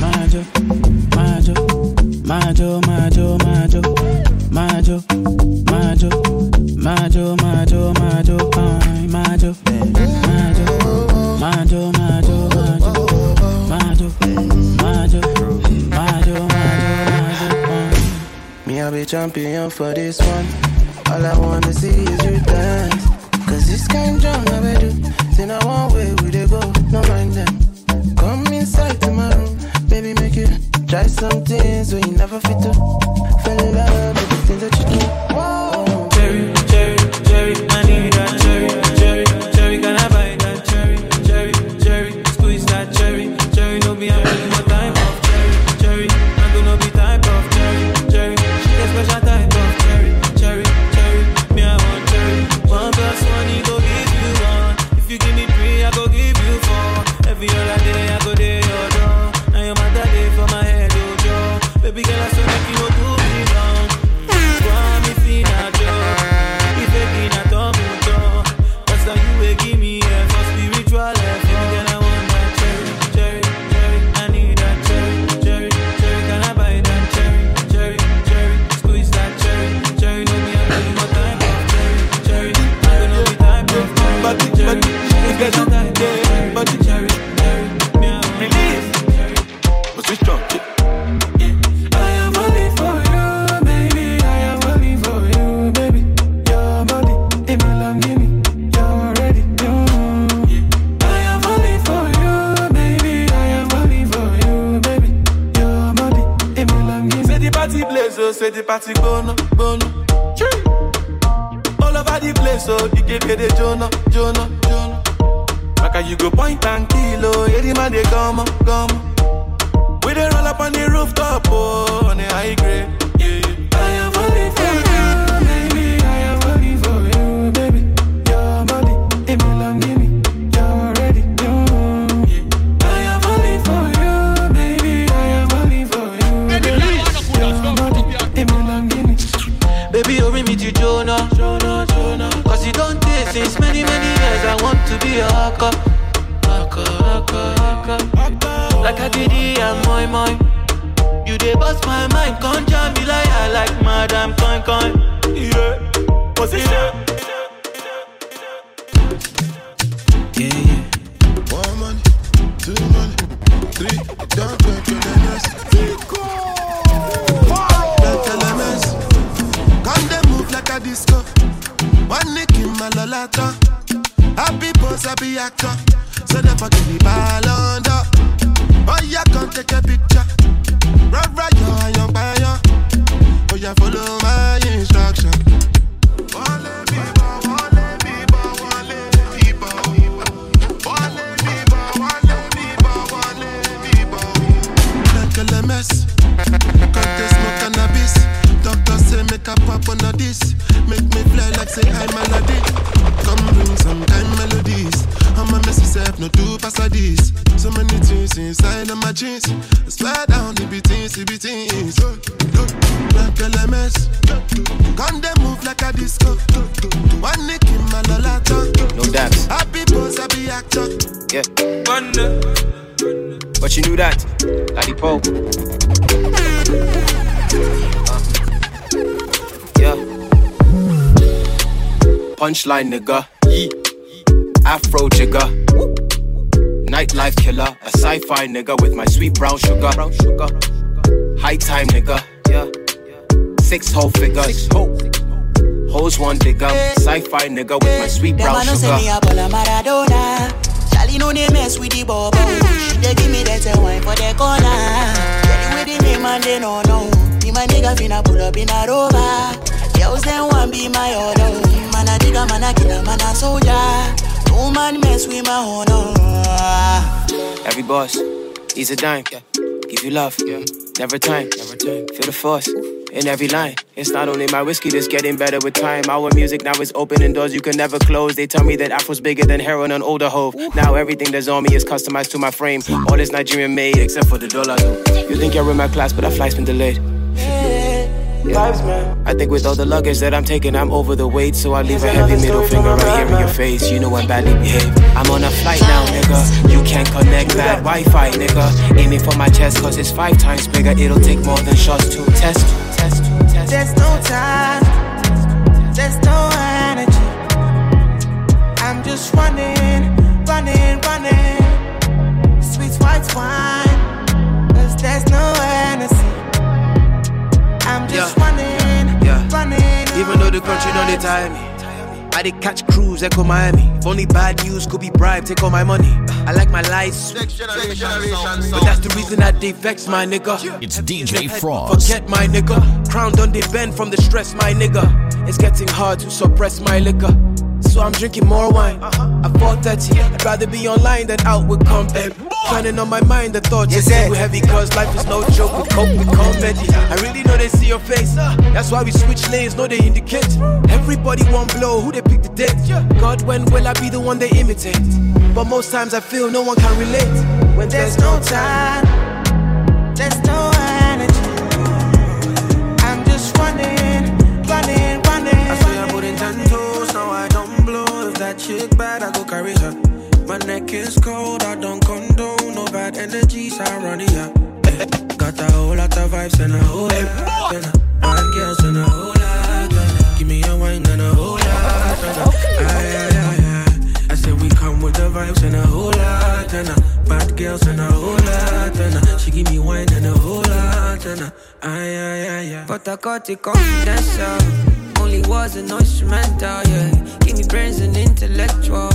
Majo, Majo, Majo, Majo, champion for this one. All I wanna see is you dance. Cause this kind of drum I will do. Then I want where we they go, no mind them. Come inside to my room, baby, make you try some things so you never fit to. fly nigga. Yee. Afro jigger. Nightlife killer. A sci fi nigga with my sweet brown sugar. High time nigga. Six whole figures. Hoes one digger. Sci fi nigga with my sweet brown sugar. Charlie no they mess with the bubble. She they give me that wine for the corner. Get it with the name they no no. Me my nigga finna pull up in a rover. Girls them want be my. Man a digger, man a killer, man a soldier. No man mess with my honor. Every boss, he's a dime. Yeah. Give you love, yeah. never time. Never time. Feel the force in every line. It's not only my whiskey that's getting better with time. Our music now is opening doors you can never close. They tell me that Afro's bigger than heroin on older hove. Now everything that's on me is customized to my frame. All is Nigerian made except for the dollar. You think you're in my class, but I flight's been delayed. Yeah. I think with all the luggage that I'm taking, I'm over the weight, so I leave a heavy middle finger right here in your face. You know I'm badly behaved. I'm on a flight now, nigga. You can't connect that Wi-Fi, nigga. Aiming for my chest, cause it's five times bigger. It'll take more than shots to test, test, test. There's no time. There's no energy. I'm just running, running, running. Sweet white wine. Cause there's no energy. I'm just yeah. running, yeah. running. Even though the country don't tire me. I did catch crews, echo Miami. If only bad news could be bribed, take all my money. I like my lights, but that's the reason that they vex my nigga. It's DJ Fross. Forget my nigga. Crown on the bend from the stress, my nigga. It's getting hard to suppress my liquor. So I'm drinking more wine. Uh-huh. At 4:30, I'd rather be online than out with company. Turning on my mind, the thoughts is too heavy. Cause life is no joke, we cope with comedy. I really know they see your face. That's why we switch lanes, know they indicate. Everybody want blow, who they pick the date. God, when will I be the one they imitate? But most times I feel no one can relate. When there's no time, There's no chick bad, I go carry her. My neck is cold, I don't condone no bad energies. I run up. Eh, Got a whole lot of vibes and a whole lot. A bad girls and a whole lot. Give me a wine and a whole lot. and said we come with the vibes and a whole lot. And a bad girls and a whole lot. And a, she give me wine and a whole lot. And a, aye, aye, aye, aye. But I got it confidential. Only was an instrumental, yeah. Give me brains and intellectual.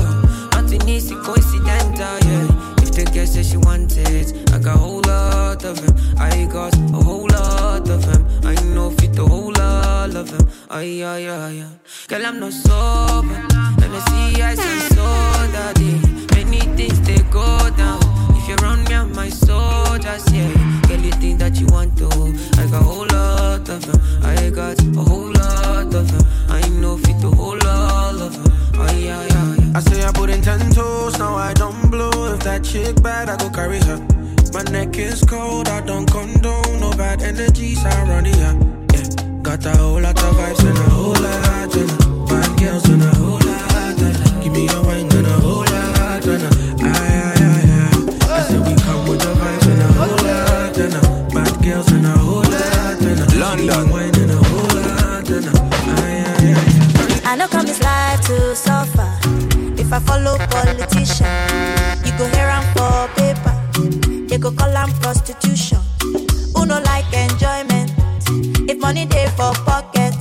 Nothing easy, coincidental, yeah. If the girl says she wants it, I got a whole lot of him. I got a whole lot of him. I know fit a whole lot of him. Ay, ay, ay, ay. Girl, I'm not sober. Let me see eyes and soul, daddy. Many things they go down. If you run me, I'm my soldiers, yeah. Girl, you think that you want to? I got a whole lot of them. I got a whole lot of them. I know fit a whole lot of them. Ay, ay, ay. I say I put in ten toes, now I don't blow. If that chick bad, I go carry her. My neck is cold, I don't condone no bad energies. Up. Yeah, got a whole lot of vibes and a whole lot. And a bad girls and a whole lot. And a give me a wine and a whole lot. And a aye aye aye aye. I say we come with the vibes and a whole lot. And a bad girls and a whole lot. And a London wine and a whole lot. And a aye aye aye. I know come this life to suffer. If I follow politician, you go hear am for paper. They go call am prostitution. For pocket,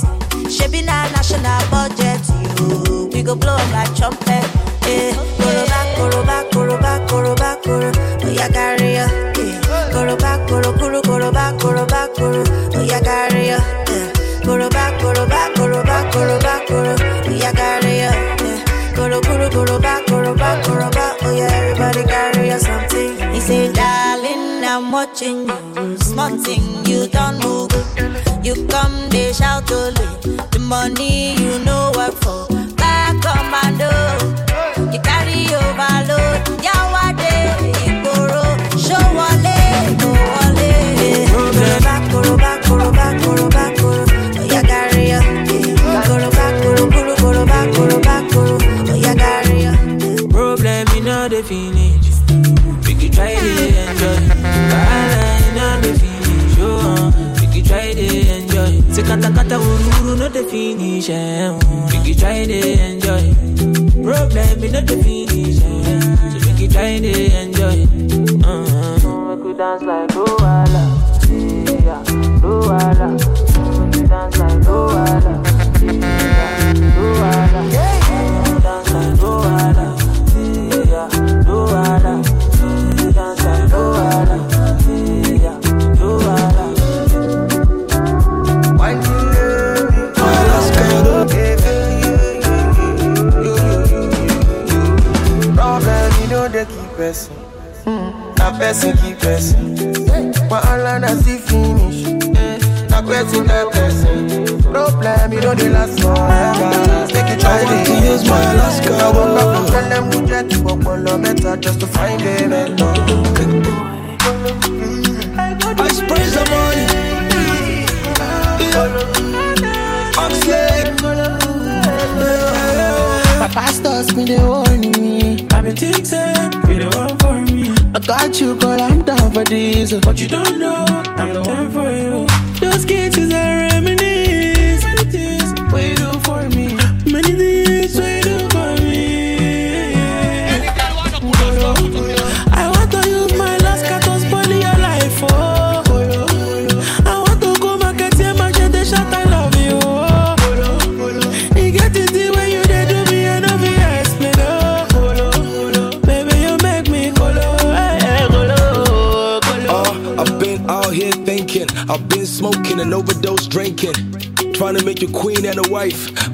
shebi na national budget. You, we go blow like trumpet. Eh, koroba, koroba, koroba, koroba, koro. Oh yeah, carry ya. Eh, koroba, koro, koro, koroba, koroba, koro. Oh yeah, carry ya. Eh, koroba, koroba, koroba, koroba, koro. Oh yeah, carry ya. Eh, koro, koro, koroba, koroba, koroba. Oh yeah, everybody carry something. He say, darling, I'm watching you. Small thing, you don't move. You come, they shout only. The money you know work for.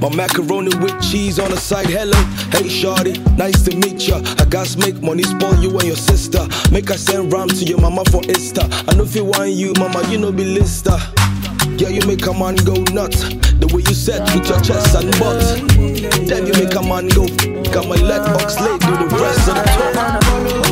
My macaroni with cheese on the side. Hello, hey shorty, nice to meet ya. I got make money spoil you and your sister. Make I send ram to your mama for Insta. I know if you want you, mama, you know be lister. Yeah, you make a man go nuts. The way you set with your chest and butt. Then you make a man go. Got my let Oxley do the rest of the talk.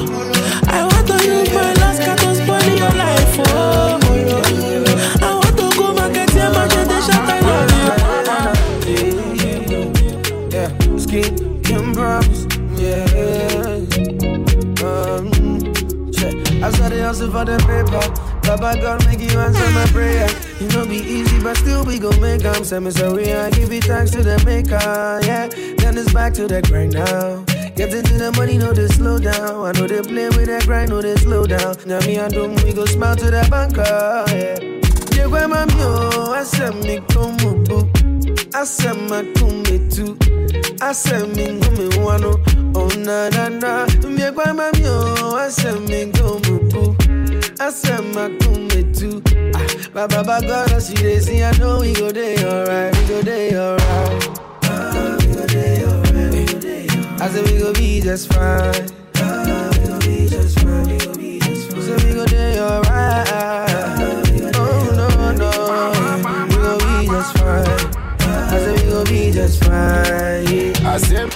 For the paper. Baba God make you answer my prayer. You know be easy, but still we gon' make 'em. Say me sorry, I give it thanks to the maker. Yeah, then it's back to the grind now. Getting to the money, no they slow down. I know they play with that grind, no they slow down. Now me and them, we go smile to the banker. Yeah. Yeah, where my mio, I said me come boo. I said my kumbe too. I said me go me wano. Oh na na na. Me where my mio, I me go said my kumbe too. Ah, Baba God, see they see. I know we go day alright. We go day alright. Ah, we go day alright. We go day alright. I said we go be just fine. We go be just fine. We go be just fine. So we go day alright. Oh no no, we go be just fine. I said we go be just fine. I said,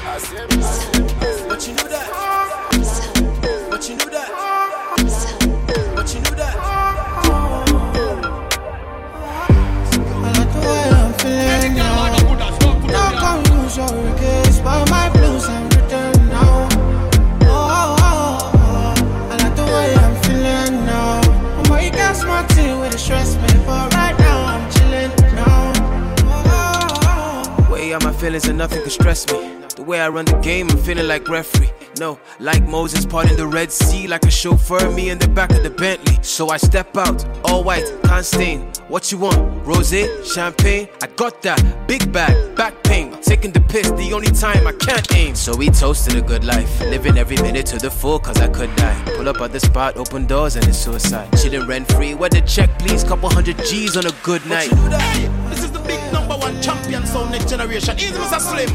can stress me. The way I run the game, I'm feeling like referee. No, like Moses parting the Red Sea, like a chauffeur, me in the back of the Bentley. So I step out, all white, can't stain. What you want? Rose, champagne? I got that. Big bag, back pain. Taking the piss, the only time I can't aim. So we toasted a good life, living every minute to the full, cause I could die. Pull up at the spot, open doors, and it's suicide. Chilling rent free, where the check, please? Couple hundred G's on a good night. One champion sound next generation. Easy, Mr. Slim.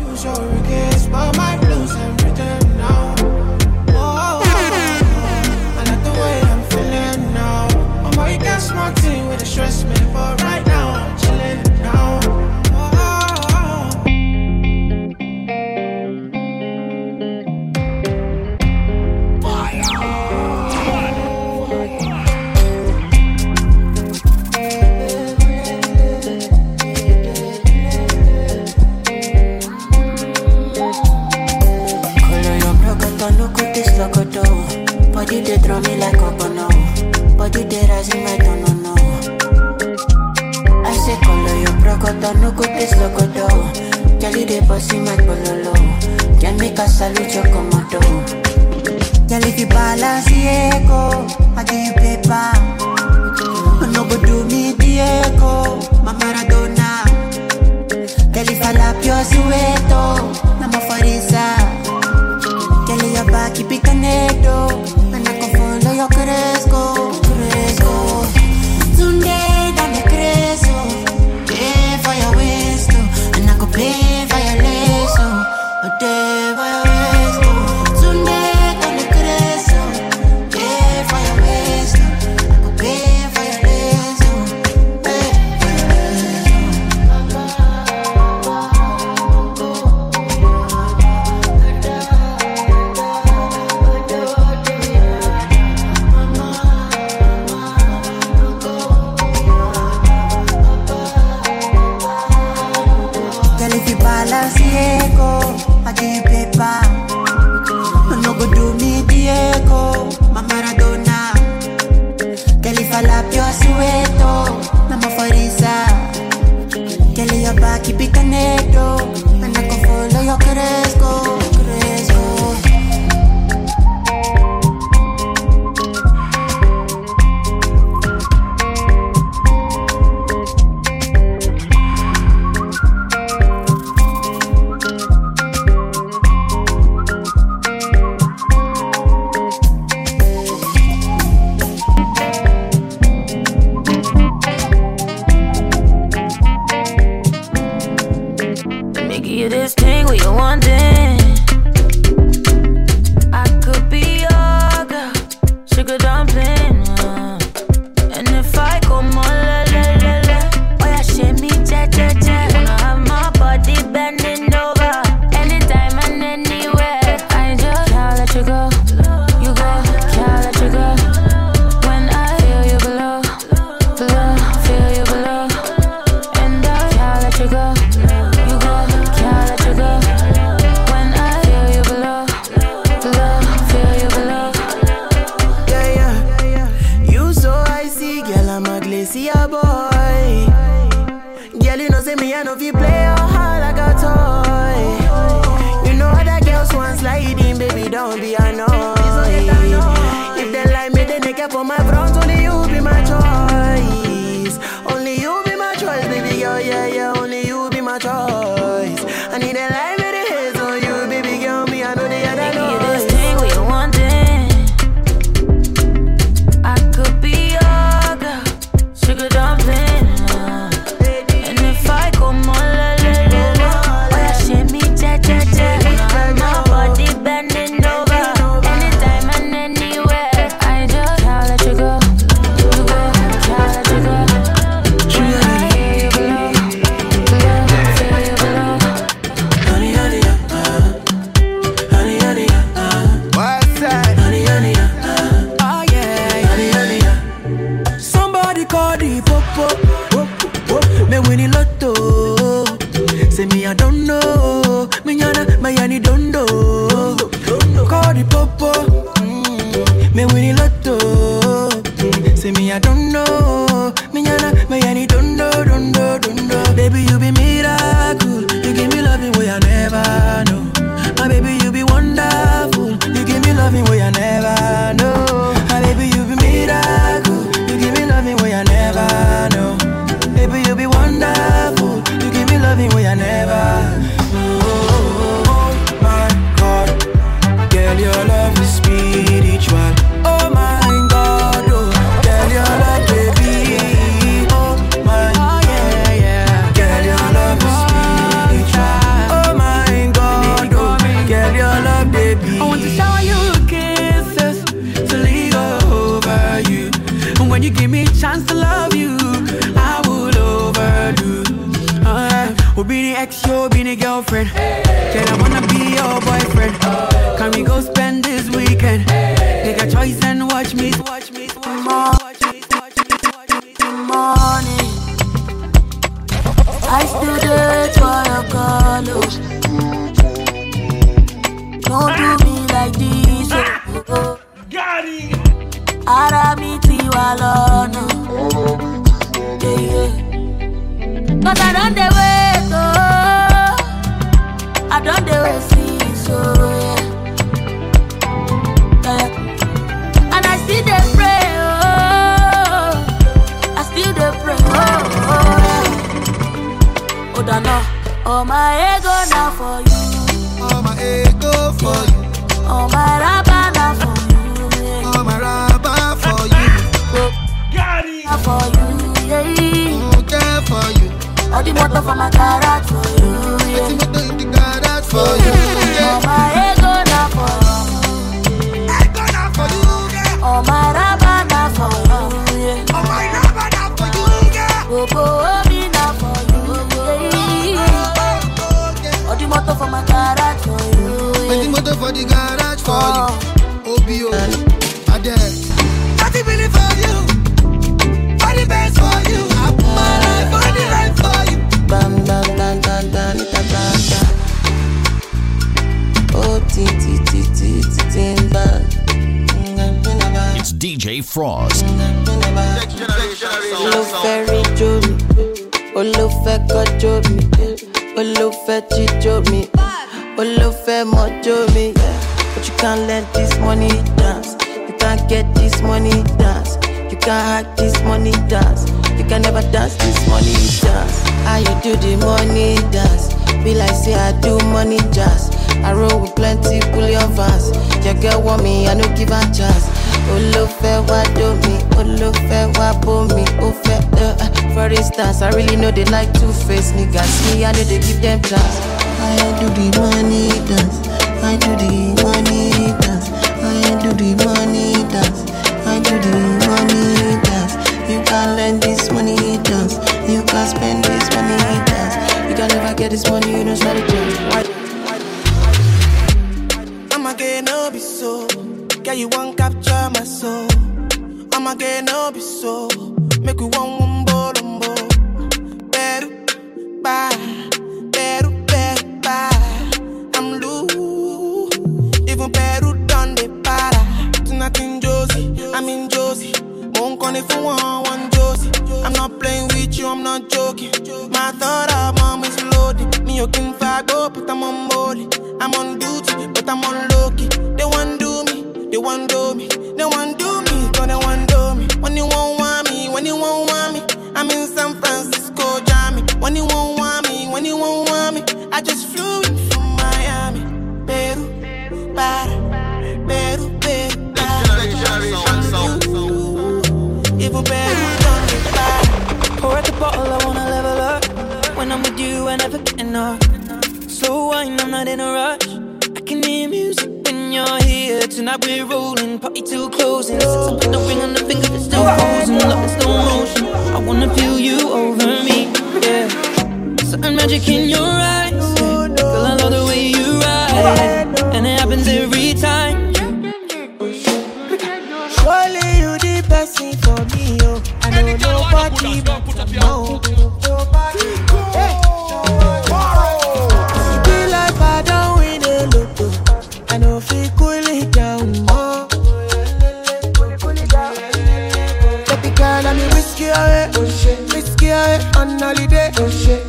On holiday,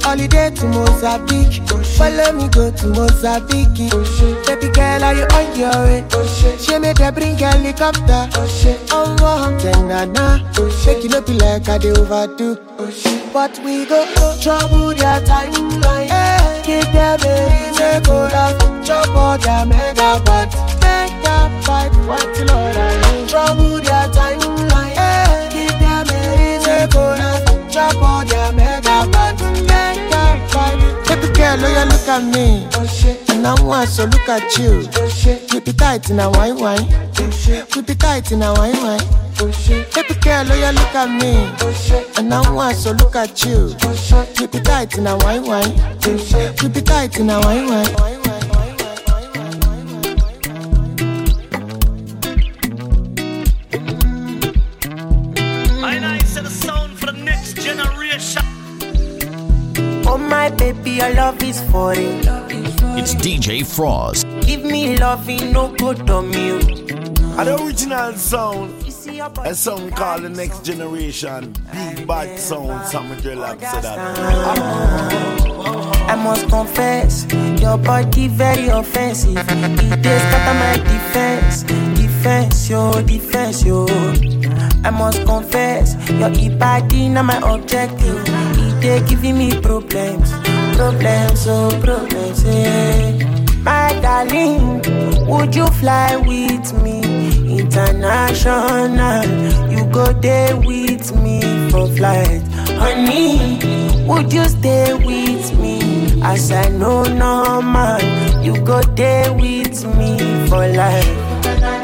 holiday to Mozambique. Follow me go to Mozambique. Baby girl, are you on your way? She made her bring helicopter. Oh, oh, then na na. Make you no like I do overdo. But we go trouble their timeline. Hey, give them a reason go down. Chop all their megabytes. Megabyte, what you know? Trouble their timeline. Hey, give them a reason. Oh look at me. And I want so look at you. Keep it tight in a wine wine. Keep it tight in a wine wine. Baby girl, yeah, look at me. And I want so look at you. Keep it tight in a wine wine. Keep it tight in a wine wine. Baby, your love is foreign. It's DJ Fross. Give me loving, no good on you. And the original sound, a song called The Next Generation. Big bad sound, some dreadlocks said that. I must confess, your body very offensive. It is scatter my defense, defense, yo, defense, yo. I must confess, your body not my objective. It is giving me problems, problems, oh problems. My darling, would you fly with me international? You go there with me for flight, honey. Would you stay with me as I know no man? You go there with me for life.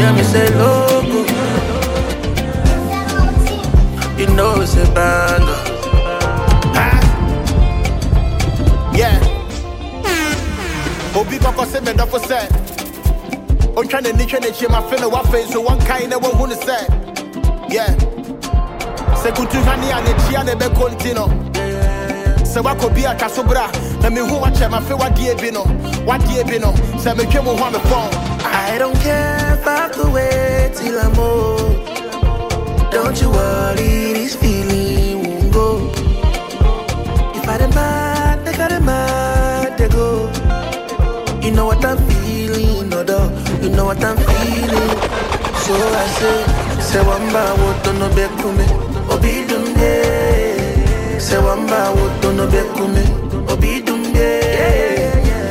Hear me say logo, you know it's a banger. Yeah. Obi kɔkɔ sɛ mɛdɔfo sɛ ɔtwa n'ani hwɛ n'akyi ma fe no wafei so na wɔhu no sɛ yeah. Sɛ kutu hwane a n'akyia na ɛbɛkɔ nti no sɛ woakɔ bi atwa so bra na mehu wakyɛ ma fe wadeɛ bi no wadeɛ bi no sɛ metwe mo a I don't care if I to wait till I'm old. Don't you worry, this feeling won't go. If I demand, I got demand, they go. You know what I'm feeling, no doubt. You know what I'm feeling. So I say, say wamba woto no bekume, obi dumde. Say wamba woto no bekume, obi dumde.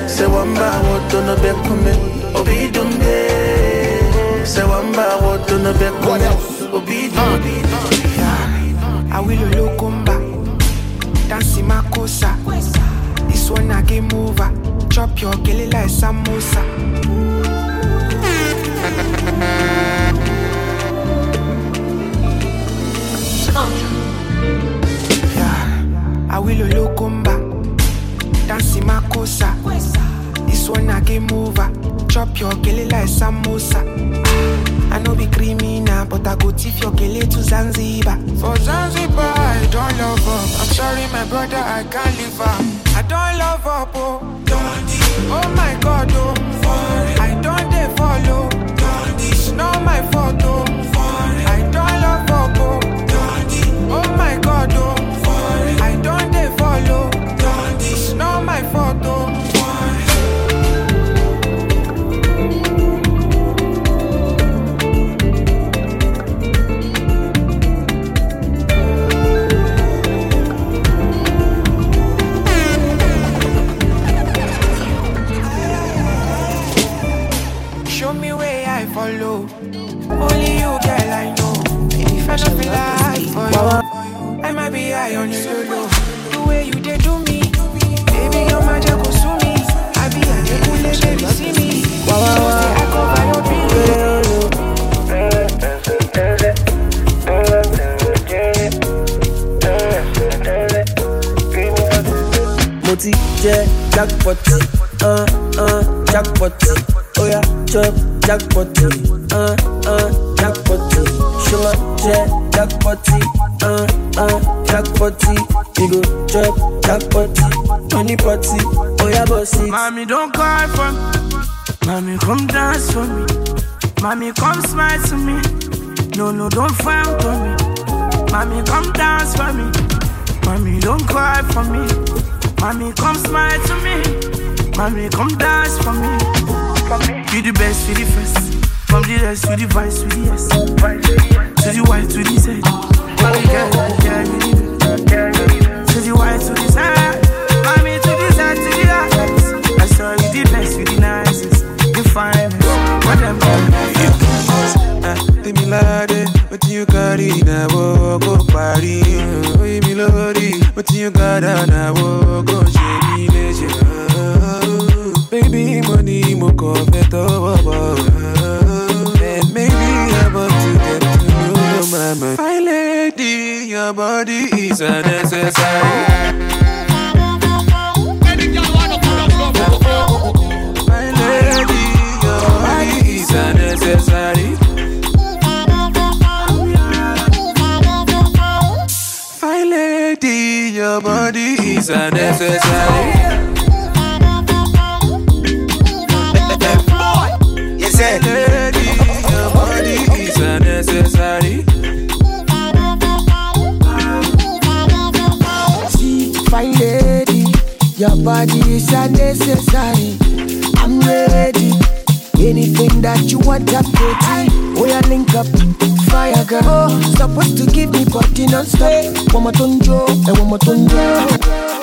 Say wamba woto kume obi dumbe se wamba woto no be kume obi dumbe ah, ah. ah. Awilo Longomba, dancing makossa. This one a game over. Chop your gilly like samosa. Yeah, Awilo Longomba, dancing makossa. This one a game over. Chop your gilly like samosa. Ah, I know be criminal, but I go tip your gele to Zanzibar. For Zanzibar, I don't love up. I'm sorry, my brother, I can't live up. I don't love up, oh. Don't oh my god, oh. I don't they follow. It's not my fault, oh. Jackpot uh, uh, jackpot oya chop jackpot uh, uh, jackpot ṣe ma jẹ jackpot uh, uh, jackpot you go chop jackpot money party oya boss it. Mommy, don't cry for me. Mommy, come dance for me. Mommy, come smile to me. No, no, don't frown for me. Mommy, come dance for me. Mommy, don't cry for me. Mommy, come smile to me. Mommy, come dance for me. You the best, you the first. From the rest, you the vice, you the yes. To the white, to the Z. Mommy, girl, girl, you the. To the white, to the Z. Mommy, to the Z, to the yes. I saw you the best, you the nicest. You finest. What them Èmi láde, wetin you carry na wo go parí. Oye mi lórí, wetin you gather na wo go ṣe mí léṣe. Baby money mo kàn fẹ́ tọwọ́ bọ̀. And maybe I want to get to know your mama. My lady, your body is a body is a necessary. Yes, sir. Lady, your body is a necessary. Fine lady, your body is unnecessary. I'm ready. Anything that you want, I'm ready. We are link up, fire girl. Oh, supposed to give me body non-stop. One more tonjo, and one more tonjo.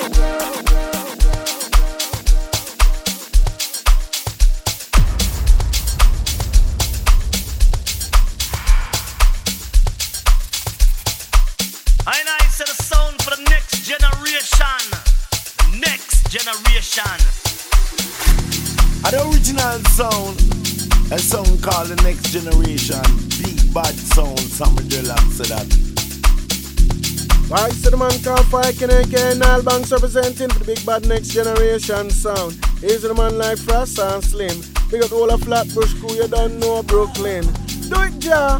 Right, so the man called Fire Kineke and Banks representing for the big bad next generation sound. Here's the man like Fross and Slim. Big up all a Flatbush crew, you don't know Brooklyn. Do it, ja.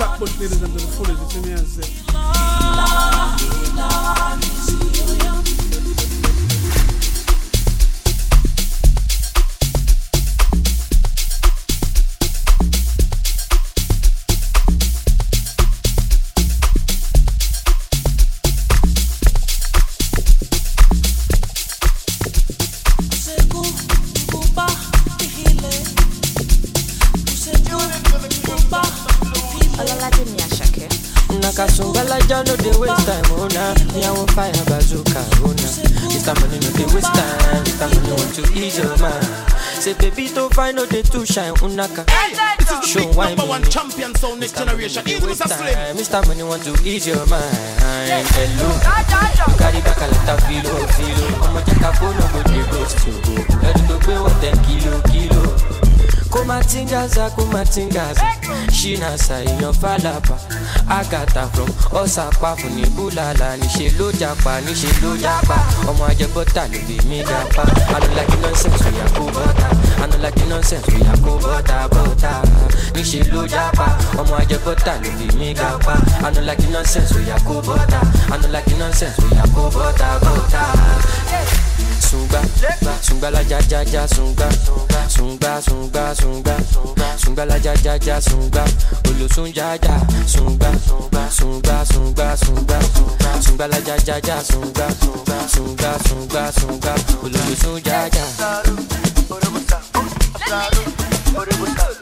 Little flatbush ladies and the you see me as say. Find no dey too shine, unaka. Show why number one champion sound next generation. Easy, Mr. Slim. Mr. Money want to ease your mind. Hello, you carry back a lot of filo, filo. Ọmọ jẹ́ ká fóònù go dey ghost you go. Ẹni tó gbé wọ́n tẹ̀ kilo, kilo. kumatingaza kumatingaza shinasa èèyàn falapa agata from ọsàpàfù ní búlàlà níṣẹ ló japa níṣẹ ló japa ọmọ ajẹbọta ló bí mi japa anulaki nonsense oya kó bọta anulaki nonsense oya kó bọta bọta níṣẹ ló japa ọmọ ajẹbọta ló bí mi japa anulaki nonsense oya kó bọta anulaki nonsense oya kó bọta bọta. Sunga, sunga la ja ja ja sunga, sunga sunga sunga, sunga la ja ja ja sunga, olosun ja ja sunga, sunga sunga sunga, sunga la ja ja ja sunga, sunga sunga sunga, olosun ja ja. Mr.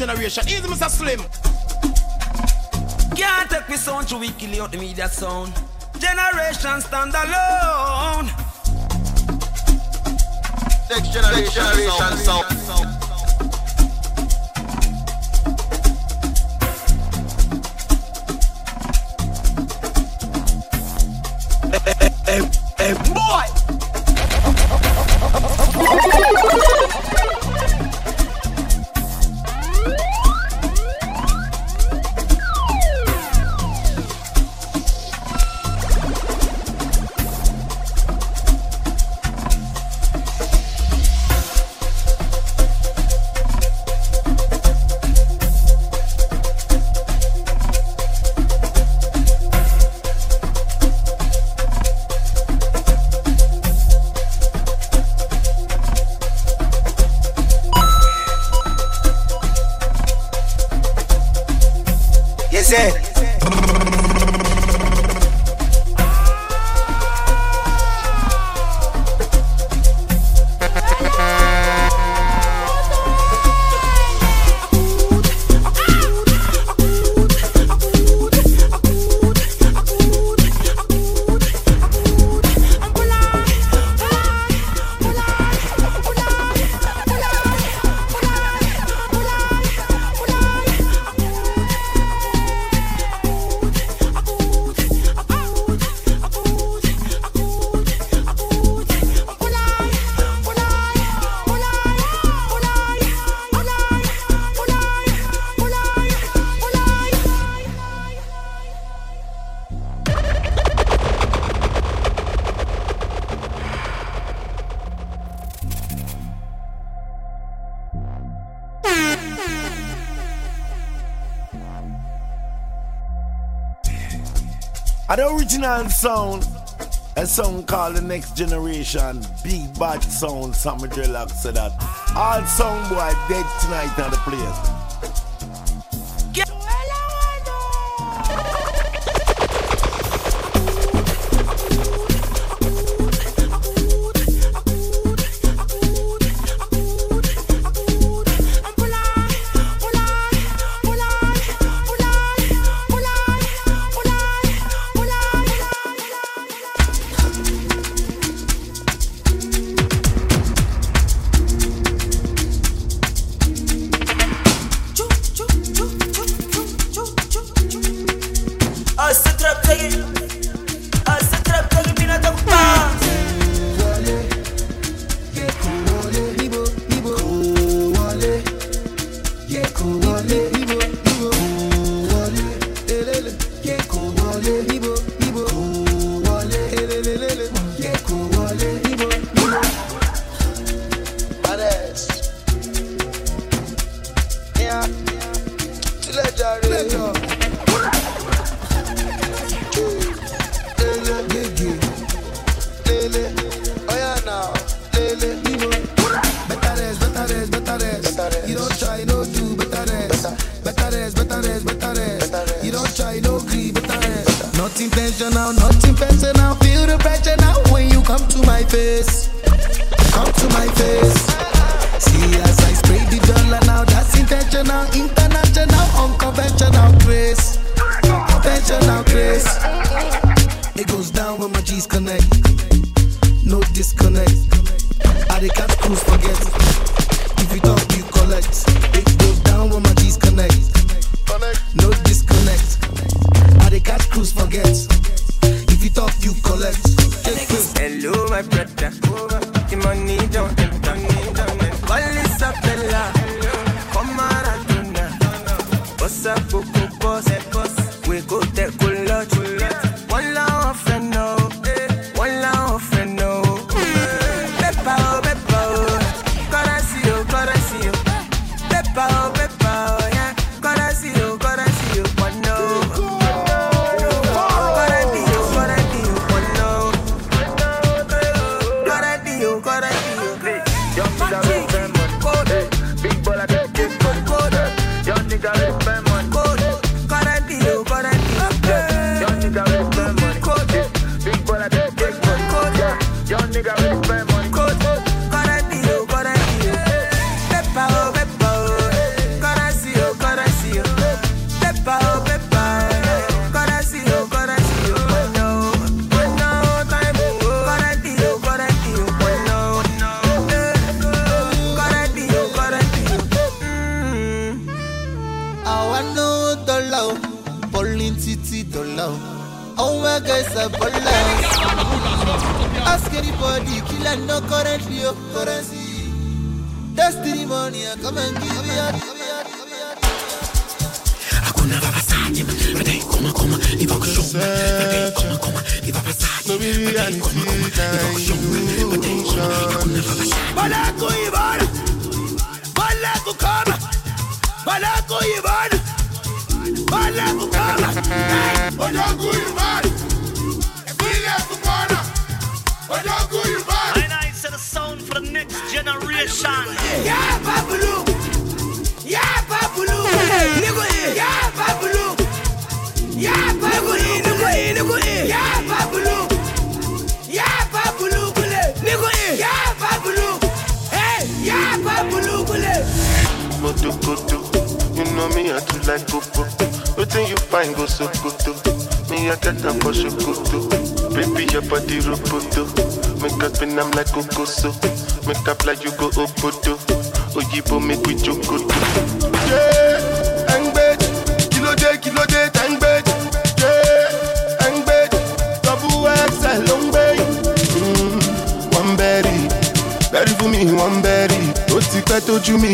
generation. Easy, Mr. Slim. Can't take me sound to we kill out the media sound. Generation stand alone. Next generation, sound. And the original sound, a song called The Next Generation, Big Bad Sound, Sammy Dreadlock said that. All sound boy dead tonight on the place.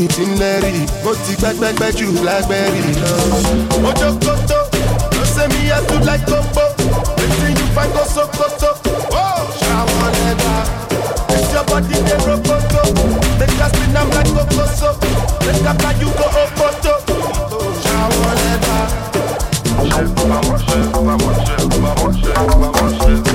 mi ti ń lẹ́rì mo ti pẹ́pẹ́pẹ́ jù lágbẹ́rì lọ. ojo koto ló ṣe mi yá tú láì gbogbo wetin you find go sokoto. ṣàwọn ẹ̀dá it's your body dey rokoto make I spin am like kokoso make I buy you go okoto. ṣàwọn ẹ̀dá. Vamos, vamos, vamos, vamos, vamos.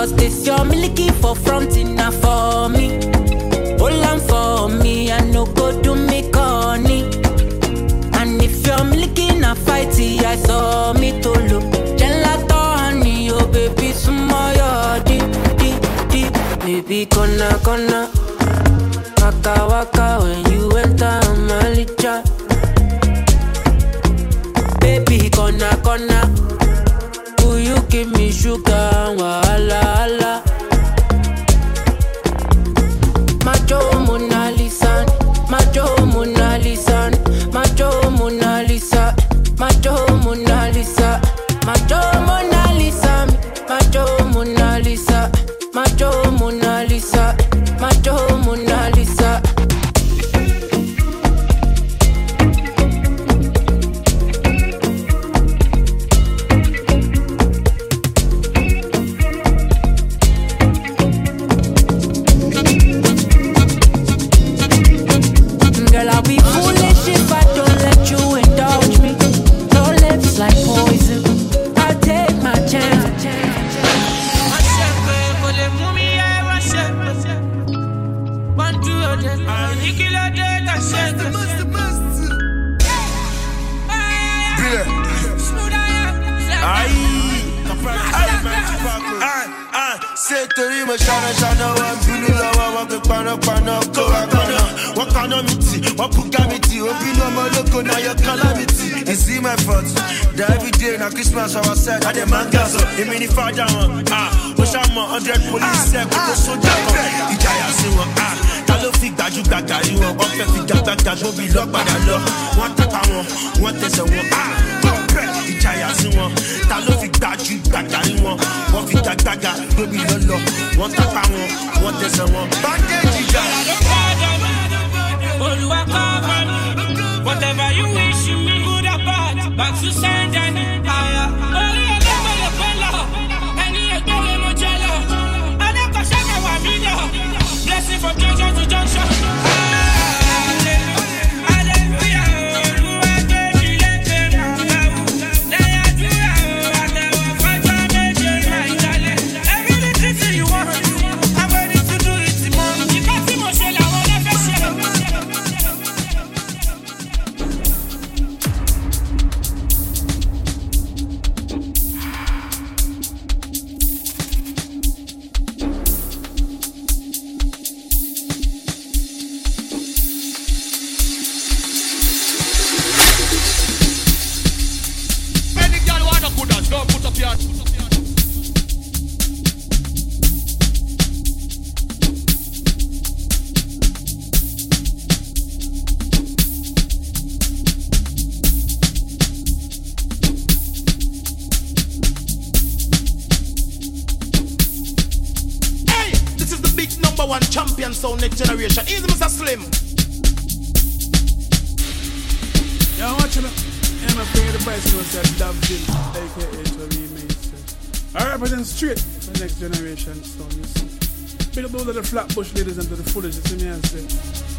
Cause this your milky for front na for me. Hold on for me, I no go do me corny. And if your milky na fighty, I saw me to look. Gelato honey, oh baby, small your deep, deep, deep. Baby, gonna, gonna. Waka, waka, when you enter my licha. Baby, gonna, gonna. give me sugar and wahala. me shine, shine, I'm feeling love, I'm a panok, panok, go, go economy, what programmity, open no more loco, now your calamity. Is it my thoughts. Every day now Christmas, I was sad, I the mangas, I mean, if I down, ah, wish I'm hundred police, Ah, put a soldier, you can't see one, ah. ta ló fi gbajúgbajà rí wọn wọn fẹ́ fi gbàgbàgbà tó bí lọ́gbàdà lọ wọ́n tàpá wọn wọ́n tẹsẹ̀ wọn á ọ̀pẹ ìjayà sí wọn ta ló fi Ah, rí wọn wọ́n fi gbàgbàgbà tó bí lọ́lọ́ wọ́n tàpá wọn wọ́n tẹsẹ̀ wọn. bákẹ́jì ìjà. Oluwa cover me. Whatever you wish me, good or bad, back to sender. Aya. Orí blessing junction all of the flatbush ladies and to the fullest, you see me I say.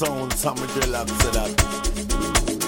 Sound, Sammy said that.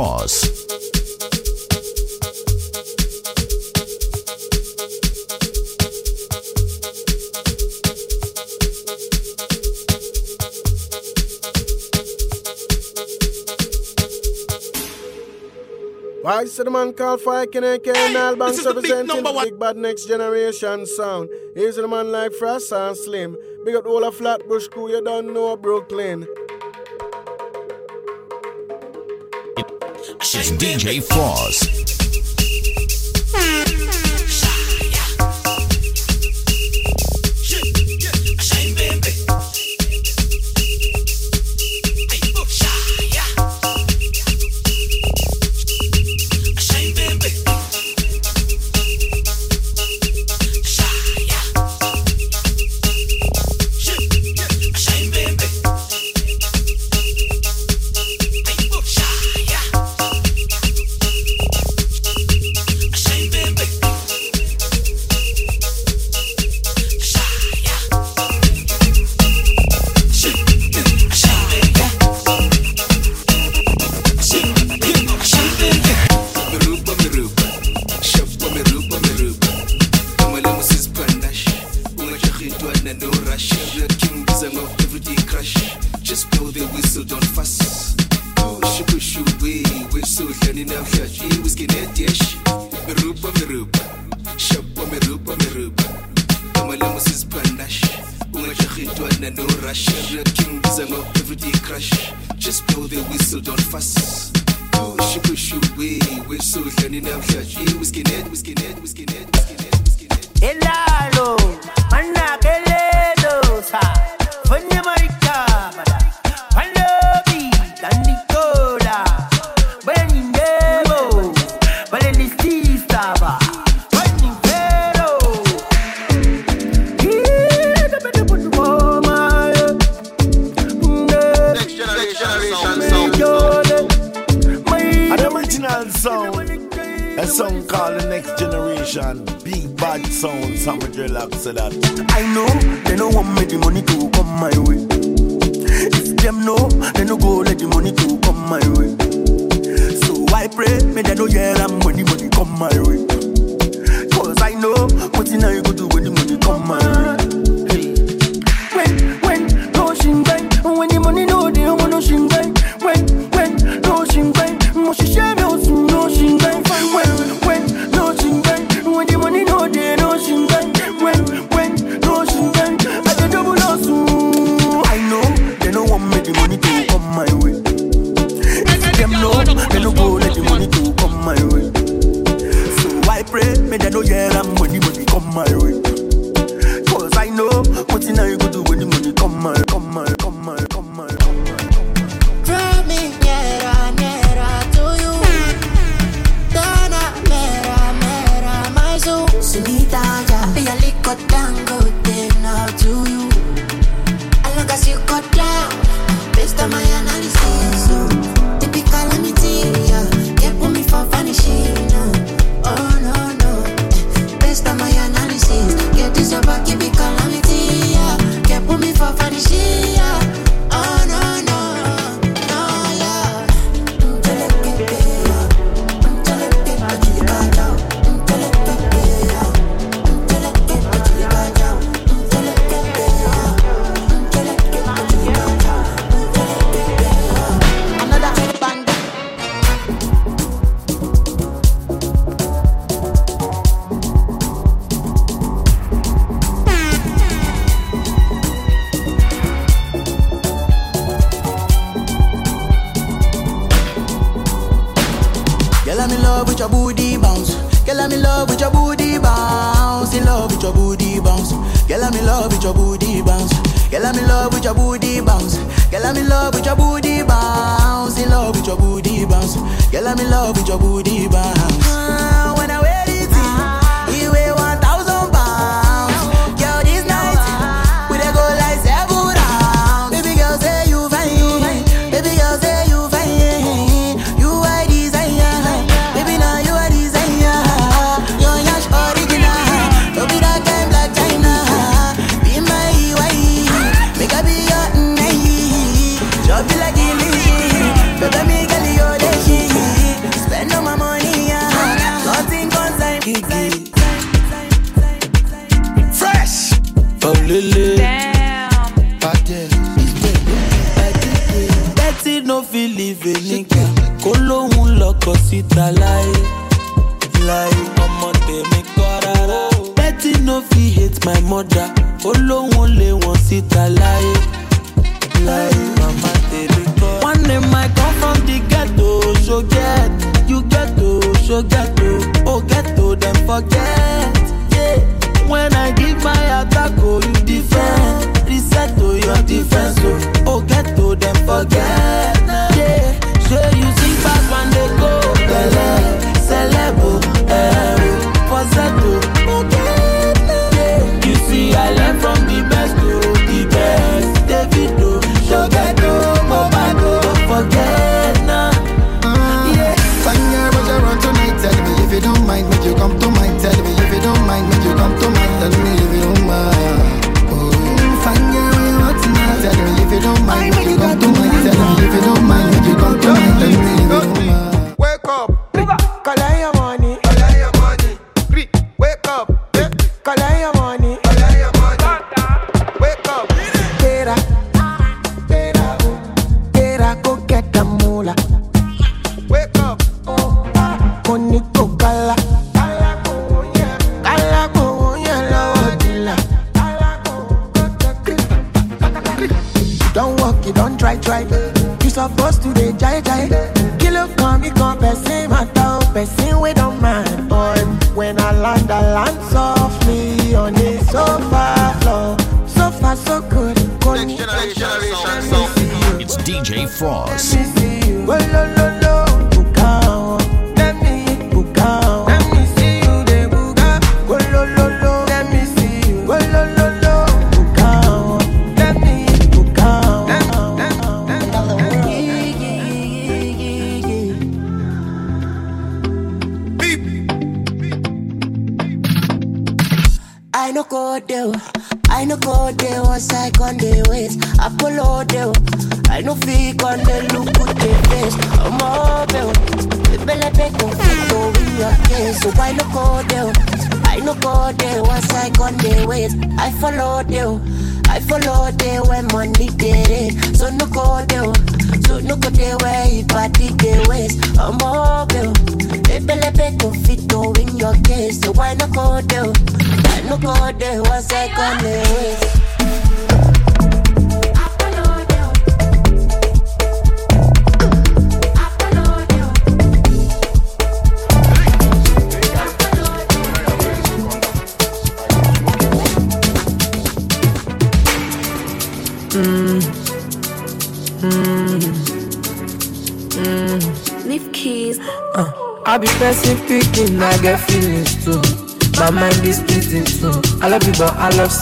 DJ Fross. Why is the man called Fire Keneke and Albanks representing the big bad next generation sound? Here's the man like Fross and Slim. Big up all a Flatbush crew, you don't know Brooklyn. DJ Fross. Elalo, mana keledo sa, fanya called The Next Generation. Big bad sound. Some relax to that. I know they don't want me the money to come my way. If them know, they no go let the money to come my way. So I pray, may they no hear I'm the money come my way. Cause I know what in I go do when the money come my way.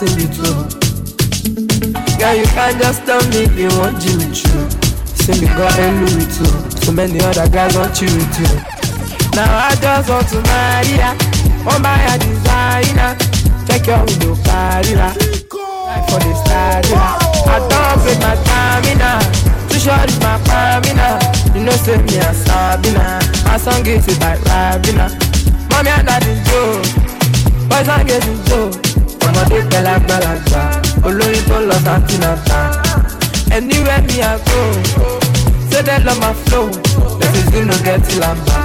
us in the. Yeah, you can't just tell me they want you with you. Say me got a Louis too. So many other guys want you too. Now I just want to marry ya. On my designer. Take your window, party la. Like for the study la. I don't play my time now. Too short is my family. You know, save me a Sabina. My song gets it like Rabina. Mommy, I got this. Boys, I get this joke ọmọdé pẹ̀lú àgbàlagbà olórí tó lọ santinaga anywhere me i go say dem love my flow. This is you no get lamba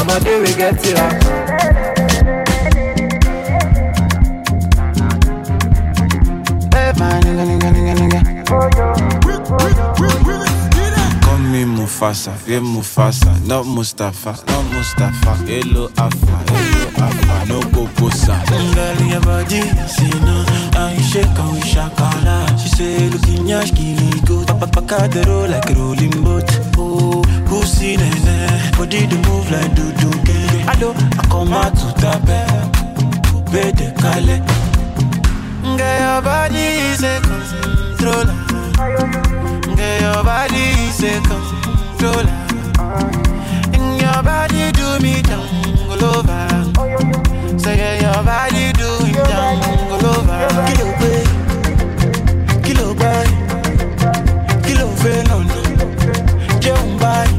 ọmọdé we get lamba. Call me Mufasa, yeah Mufasa, not Mustafa, not Mustafa, Hello Alpha, Alpha, no Bobosa. Girl, your body, see no you shake and we She say, go Papa, the roll like a rolling boat Oh, pussy, nene Body, the move like do do Hello, I come out to Coupe de calais Girl, your body is a controller Girl, your body is a controller your body do me down all over Say yeah, your body doing jungle over. Kilo gbé, kilo gbá, kilo fẹ́ lọ́nà. Jẹun báyìí,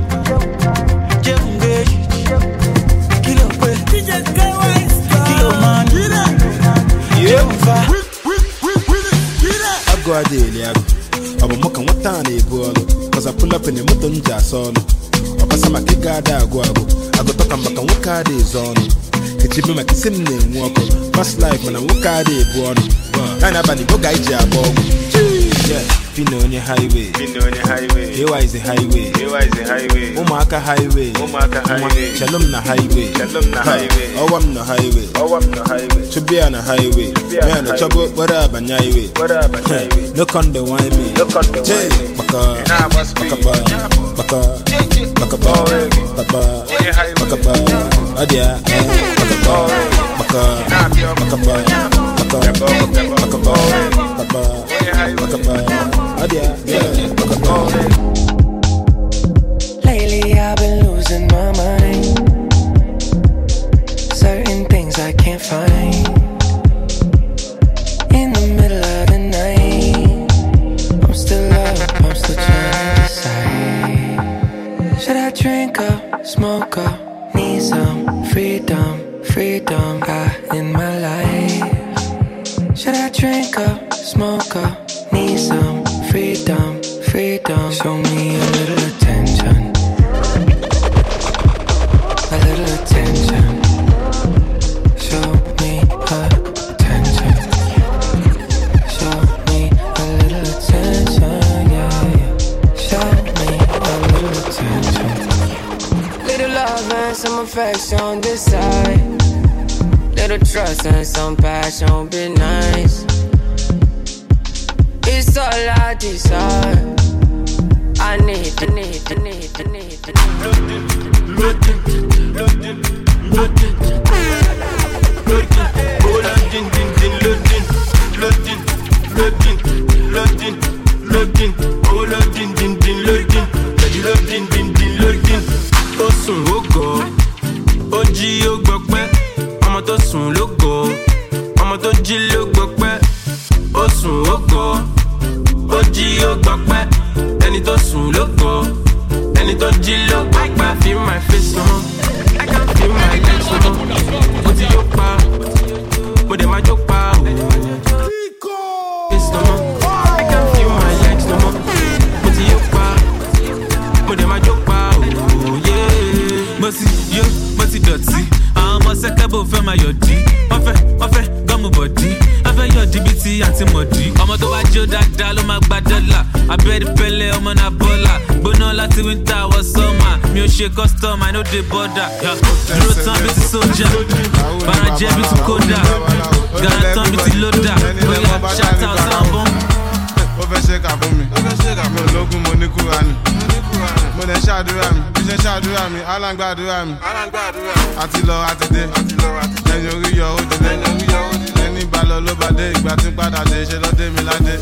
jẹun gbé yìí. Kilo gbé, kilo máa ní. Jẹun fa. Agụ adịghị agụ ọ bụ mụ ka nwata a na-ebu ọlụ Cause I pull up in the moto m ji asa ọnụ ọbasa maka ego ada agụ agụ agụtọ ka maka nwoke ada ezo ọnụ echibe maka isi m na-enwu ọkụ fast life mana nwoke ada ebu ọnụ ya na abalị boga iji agba ọgwụ Yeah, Fino onye highway. Ewa is a highway. Ụmụaka highway. Nwa, Shalom na highway. Ọwa m na highway. Chubia na highway. ya na chọba okporo abanye highway no conde wine me Jay, baka baka ba baka baka ba baka baka ba adia eh, baka ba baka baka ba baka baka ba baka baka ba adia yeah baka drink up, smoke up, need some freedom, freedom I, in my life? Should I drink up, smoke up, need some freedom, freedom? Show me Little trust and some passion be nice. It's all I desire. I need, I need, I need, I need, I need. Mi. Alágbàdúrà mi àti lọ àti dé. Ẹni orí yọ ó dilé ẹni bá lọ ló bá dé. Ìgbà tí padà dé ṣe lọ́dé mi ládé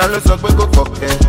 ta ló sọ pé kò kọ̀kẹ́ OPP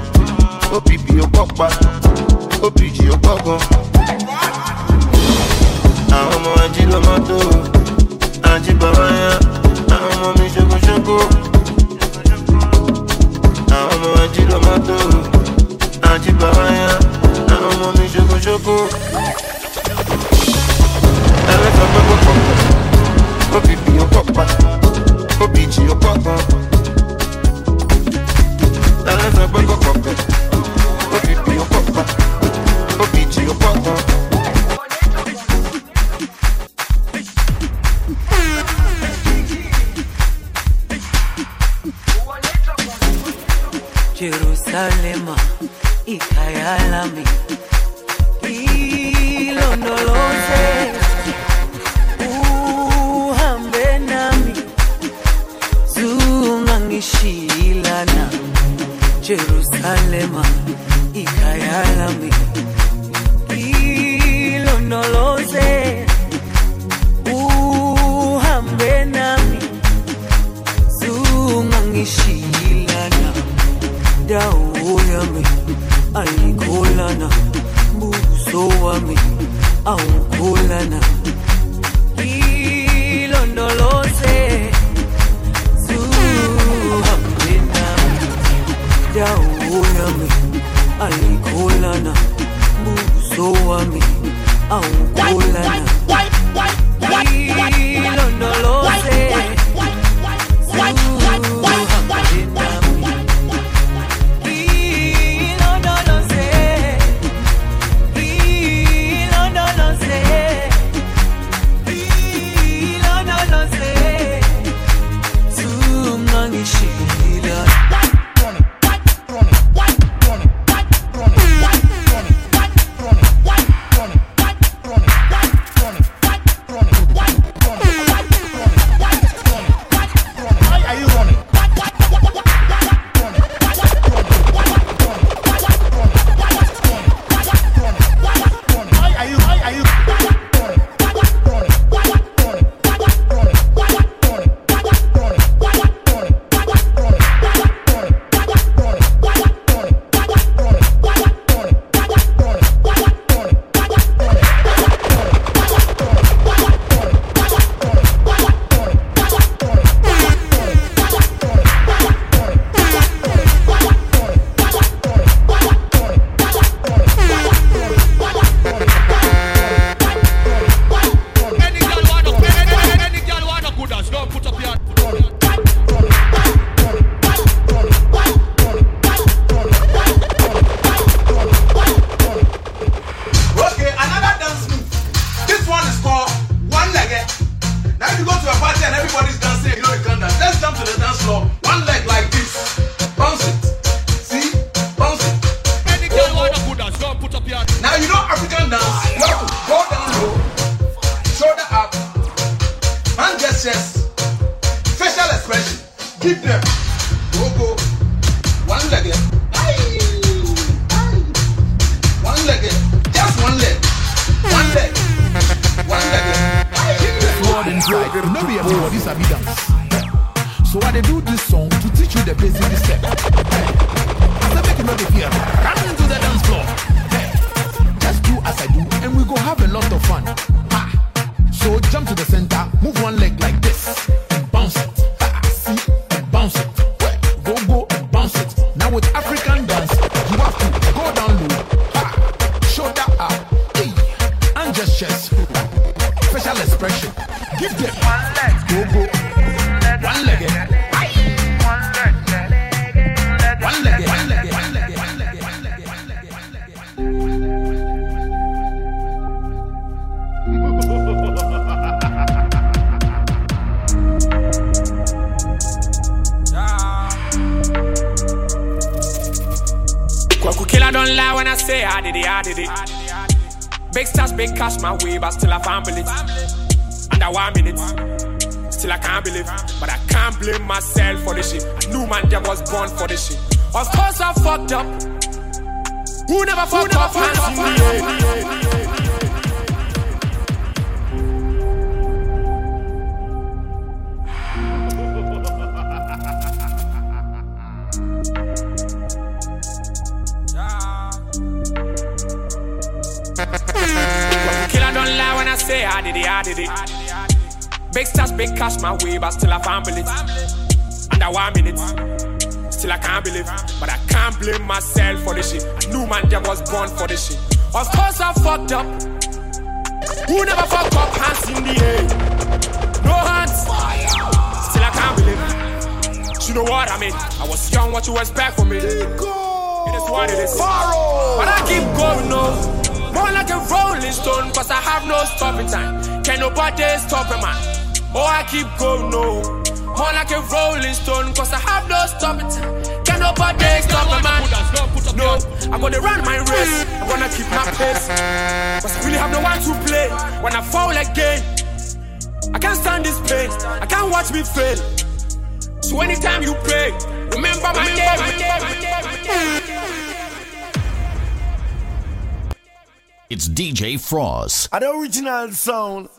Fross. And the original sound,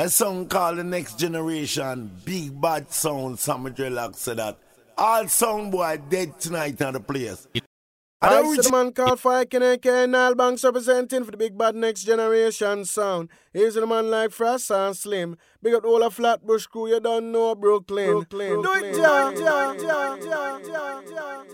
a song called The Next Generation, Big Bad Sound, Sammy Dreadlock said that. All sound boy dead tonight on the place. And the I see the man called Fire KNK Nile Banks representing for the big bad next generation sound. Here's the man like Fross and Slim. Big up all the Flatbush crew, you don't know Brooklyn. Brooklyn. Do it, ja, ja, ja, ja, ja, ja.